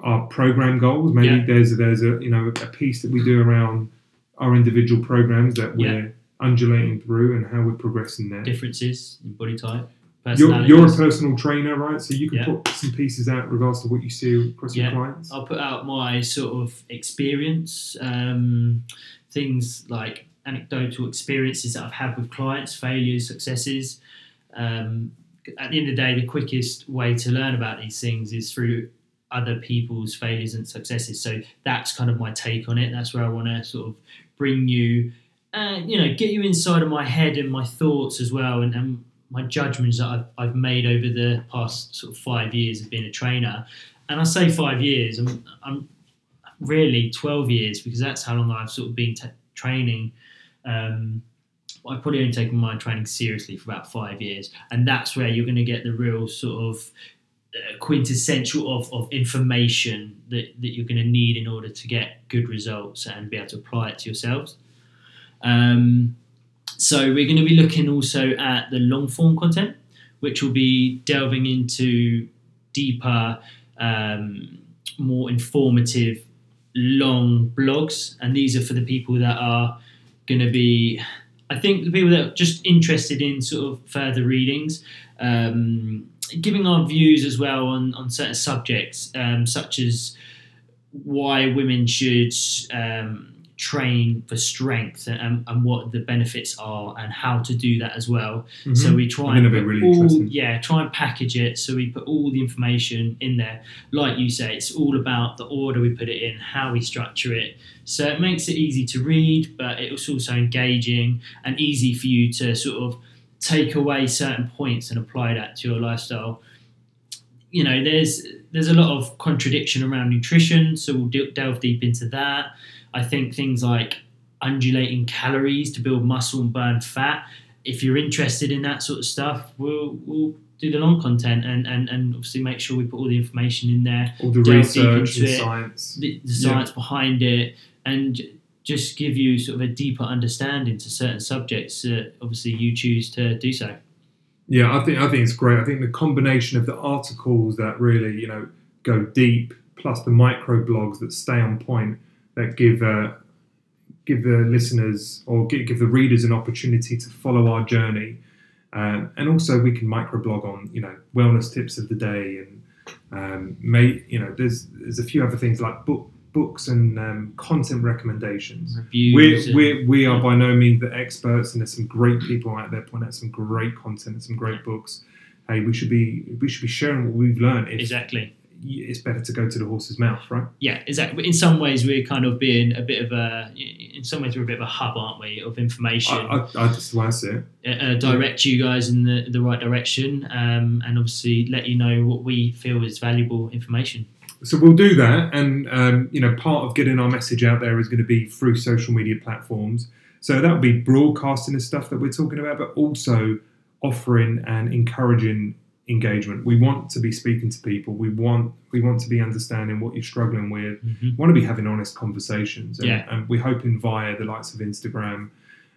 [SPEAKER 1] our program goals. Maybe
[SPEAKER 2] Yeah.
[SPEAKER 1] there's there's a you know a piece that we do around our individual programs that we're
[SPEAKER 2] Yeah.
[SPEAKER 1] undulating through and how we're progressing there.
[SPEAKER 2] Differences in body type.
[SPEAKER 1] You're, you're a personal trainer, right? So you can
[SPEAKER 2] Yeah.
[SPEAKER 1] put some pieces out in regards to what you see across your clients.
[SPEAKER 2] I'll put out my sort of experience, um, things like anecdotal experiences that I've had with clients, failures, successes. Um, at the end of the day, the quickest way to learn about these things is through other people's failures and successes. So that's kind of my take on it. That's where I want to sort of bring you, uh, you know, get you inside of my head and my thoughts as well, and, and my judgments that I've, I've made over the past sort of five years of being a trainer. And I say five years, I'm, I'm really 12 years because that's how long I've sort of been t- training. Um, I've probably only taken my training seriously for about five years, and that's where you're going to get the real sort of quintessential of, of information that, that you're going to need in order to get good results and be able to apply it to yourselves. Um, so we're going to be looking also at the long form content, which will be delving into deeper, um, more informative, long blogs, and these are for the people that are going to be. I think the people that are just interested in sort of further readings, um, giving our views as well on, on certain subjects, um, such as why women should um, train for strength and, and what the benefits are and how to do that as well. So
[SPEAKER 1] Mhm.
[SPEAKER 2] we try and
[SPEAKER 1] really
[SPEAKER 2] all, yeah, try and package it so we put all the information in there. Like you say, it's all about the order we put it in, how we structure it. So it makes it easy to read, but it's also engaging and easy for you to sort of take away certain points and apply that to your lifestyle. You know, there's there's a lot of contradiction around nutrition, so we'll de- delve deep into that. I think things like undulating calories to build muscle and burn fat. If you're interested in that sort of stuff, we'll we'll do the long content and, and, and obviously make sure we put all the information in there,
[SPEAKER 1] All the research and
[SPEAKER 2] it.
[SPEAKER 1] science.
[SPEAKER 2] the, the science behind it, and just give you sort of a deeper understanding to certain subjects that obviously you choose to do so.
[SPEAKER 1] Yeah, I think I think it's great. I think the combination of the articles that really you know go deep, plus the micro blogs that stay on point, that give uh, give the listeners or give, give the readers an opportunity to follow our journey, um, and also we can microblog on you know wellness tips of the day and um, may you know there's there's a few other things like book books and um, content recommendations.
[SPEAKER 2] Reviews.
[SPEAKER 1] We're, we're, we are by no means the experts, and there's some great people out there pointing out some great content and some great books. Hey, we should be we should be sharing what we've learned. If
[SPEAKER 2] exactly.
[SPEAKER 1] It's better to go to the horse's mouth, right?
[SPEAKER 2] Yeah, exactly. In some ways, we're kind of being a bit of a. In some ways, we're a bit of a hub, aren't we, of information.
[SPEAKER 1] I, I, I just want to see it.
[SPEAKER 2] uh, uh, direct you guys in the, the right direction, um, and obviously let you know what we feel is valuable information.
[SPEAKER 1] So we'll do that, and um, you know, part of getting our message out there is going to be through social media platforms. So that will be broadcasting the stuff that we're talking about, but also offering and encouraging engagement. We want to be speaking to people. We want we want to be understanding what you're struggling with.
[SPEAKER 2] Mhm.
[SPEAKER 1] want to be having honest conversations. And,
[SPEAKER 2] Yeah.
[SPEAKER 1] and we're hoping via the likes of Instagram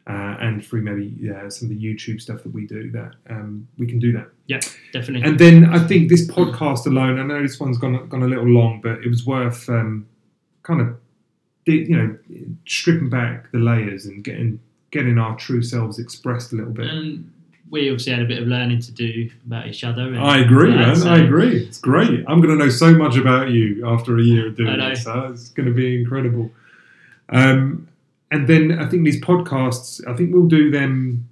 [SPEAKER 1] uh, and through maybe yeah, some of the YouTube stuff that we do that um, we can do that.
[SPEAKER 2] Yeah, definitely.
[SPEAKER 1] And then I think this podcast alone, I know this one's gone gone a little long, but it was worth um, kind of you know stripping back the layers and getting getting our true selves expressed a little bit.
[SPEAKER 2] and we obviously had a bit of learning to do about each other. And
[SPEAKER 1] I agree, man.
[SPEAKER 2] so-
[SPEAKER 1] I agree. It's great. I'm going to know so much about you after a year of doing this. So it's going to be incredible. Um, and then I think these podcasts, I think we'll do them.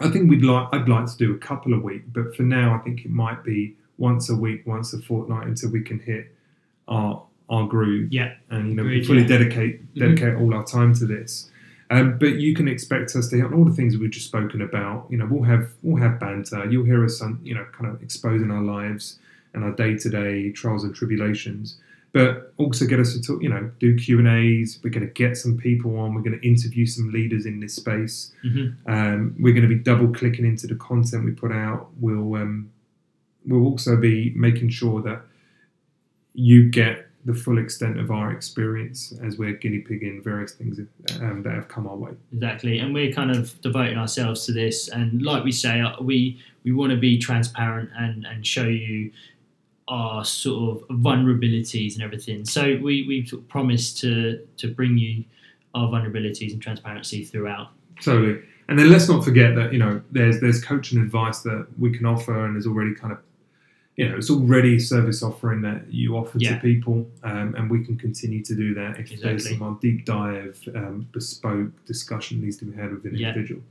[SPEAKER 1] I think we'd like. I'd like to do a couple a week, but for now, I think it might be once a week, once a fortnight, until we can hit our our groove.
[SPEAKER 2] Yeah.
[SPEAKER 1] and you know,
[SPEAKER 2] Agreed,
[SPEAKER 1] fully
[SPEAKER 2] yeah. Mm-hmm.
[SPEAKER 1] dedicate dedicate all our time to this. Um, but you can expect us to hit on all the things we've just spoken about. You know, we'll have we'll have banter. You'll hear us, on, you know, kind of exposing our lives and our day to day trials and tribulations. But also get us to talk, you know, do Q and A's. We're going to get some people on. We're going to interview some leaders in this space.
[SPEAKER 2] Mhm.
[SPEAKER 1] Um, we're going to be double clicking into the content we put out. We'll um, we'll also be making sure that you get the full extent of our experience as we're guinea pigging various things um, that have come our way.
[SPEAKER 2] Exactly, and we're kind of devoting ourselves to this. And like we say, uh, we we want to be transparent and and show you our sort of vulnerabilities and everything. So we we sort of promised to to bring you our vulnerabilities and transparency throughout.
[SPEAKER 1] Totally. And then let's not forget that you know there's there's coaching advice that we can offer, and there's already kind of you know it's already service offering that you offer
[SPEAKER 2] Yeah.
[SPEAKER 1] to people, um, and we can continue to do that if there's
[SPEAKER 2] Exactly.
[SPEAKER 1] some more deep dive, um, bespoke discussion needs to be had with an
[SPEAKER 2] Yeah.
[SPEAKER 1] individual.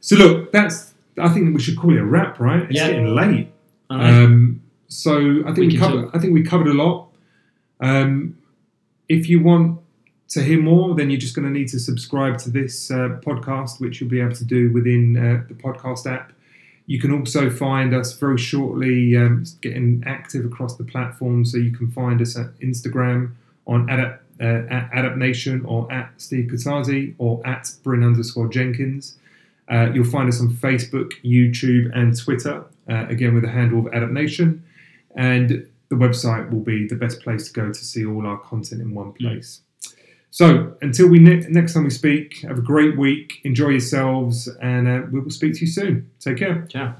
[SPEAKER 1] So look, that's I think we should call it a wrap, right? It's
[SPEAKER 2] Yeah.
[SPEAKER 1] getting late. Um, so I think
[SPEAKER 2] We
[SPEAKER 1] we, covered. I think we covered a lot. Um, if you want to hear more, then you're just going to need to subscribe to this uh, podcast, which you'll be able to do within uh, the podcast app. You can also find us very shortly um, getting active across the platform, so you can find us at Instagram on Adapt, uh, at Adapt Nation or at Steve Katazi or at Bryn underscore Jenkins. Uh, you'll find us on Facebook, YouTube, and Twitter, uh, again with the handle of Adapt Nation. And the website will be the best place to go to see all our content in one place. So until we ne- next time we speak, have a great week, enjoy yourselves, and uh, we will speak to you soon. Take care.
[SPEAKER 2] Ciao.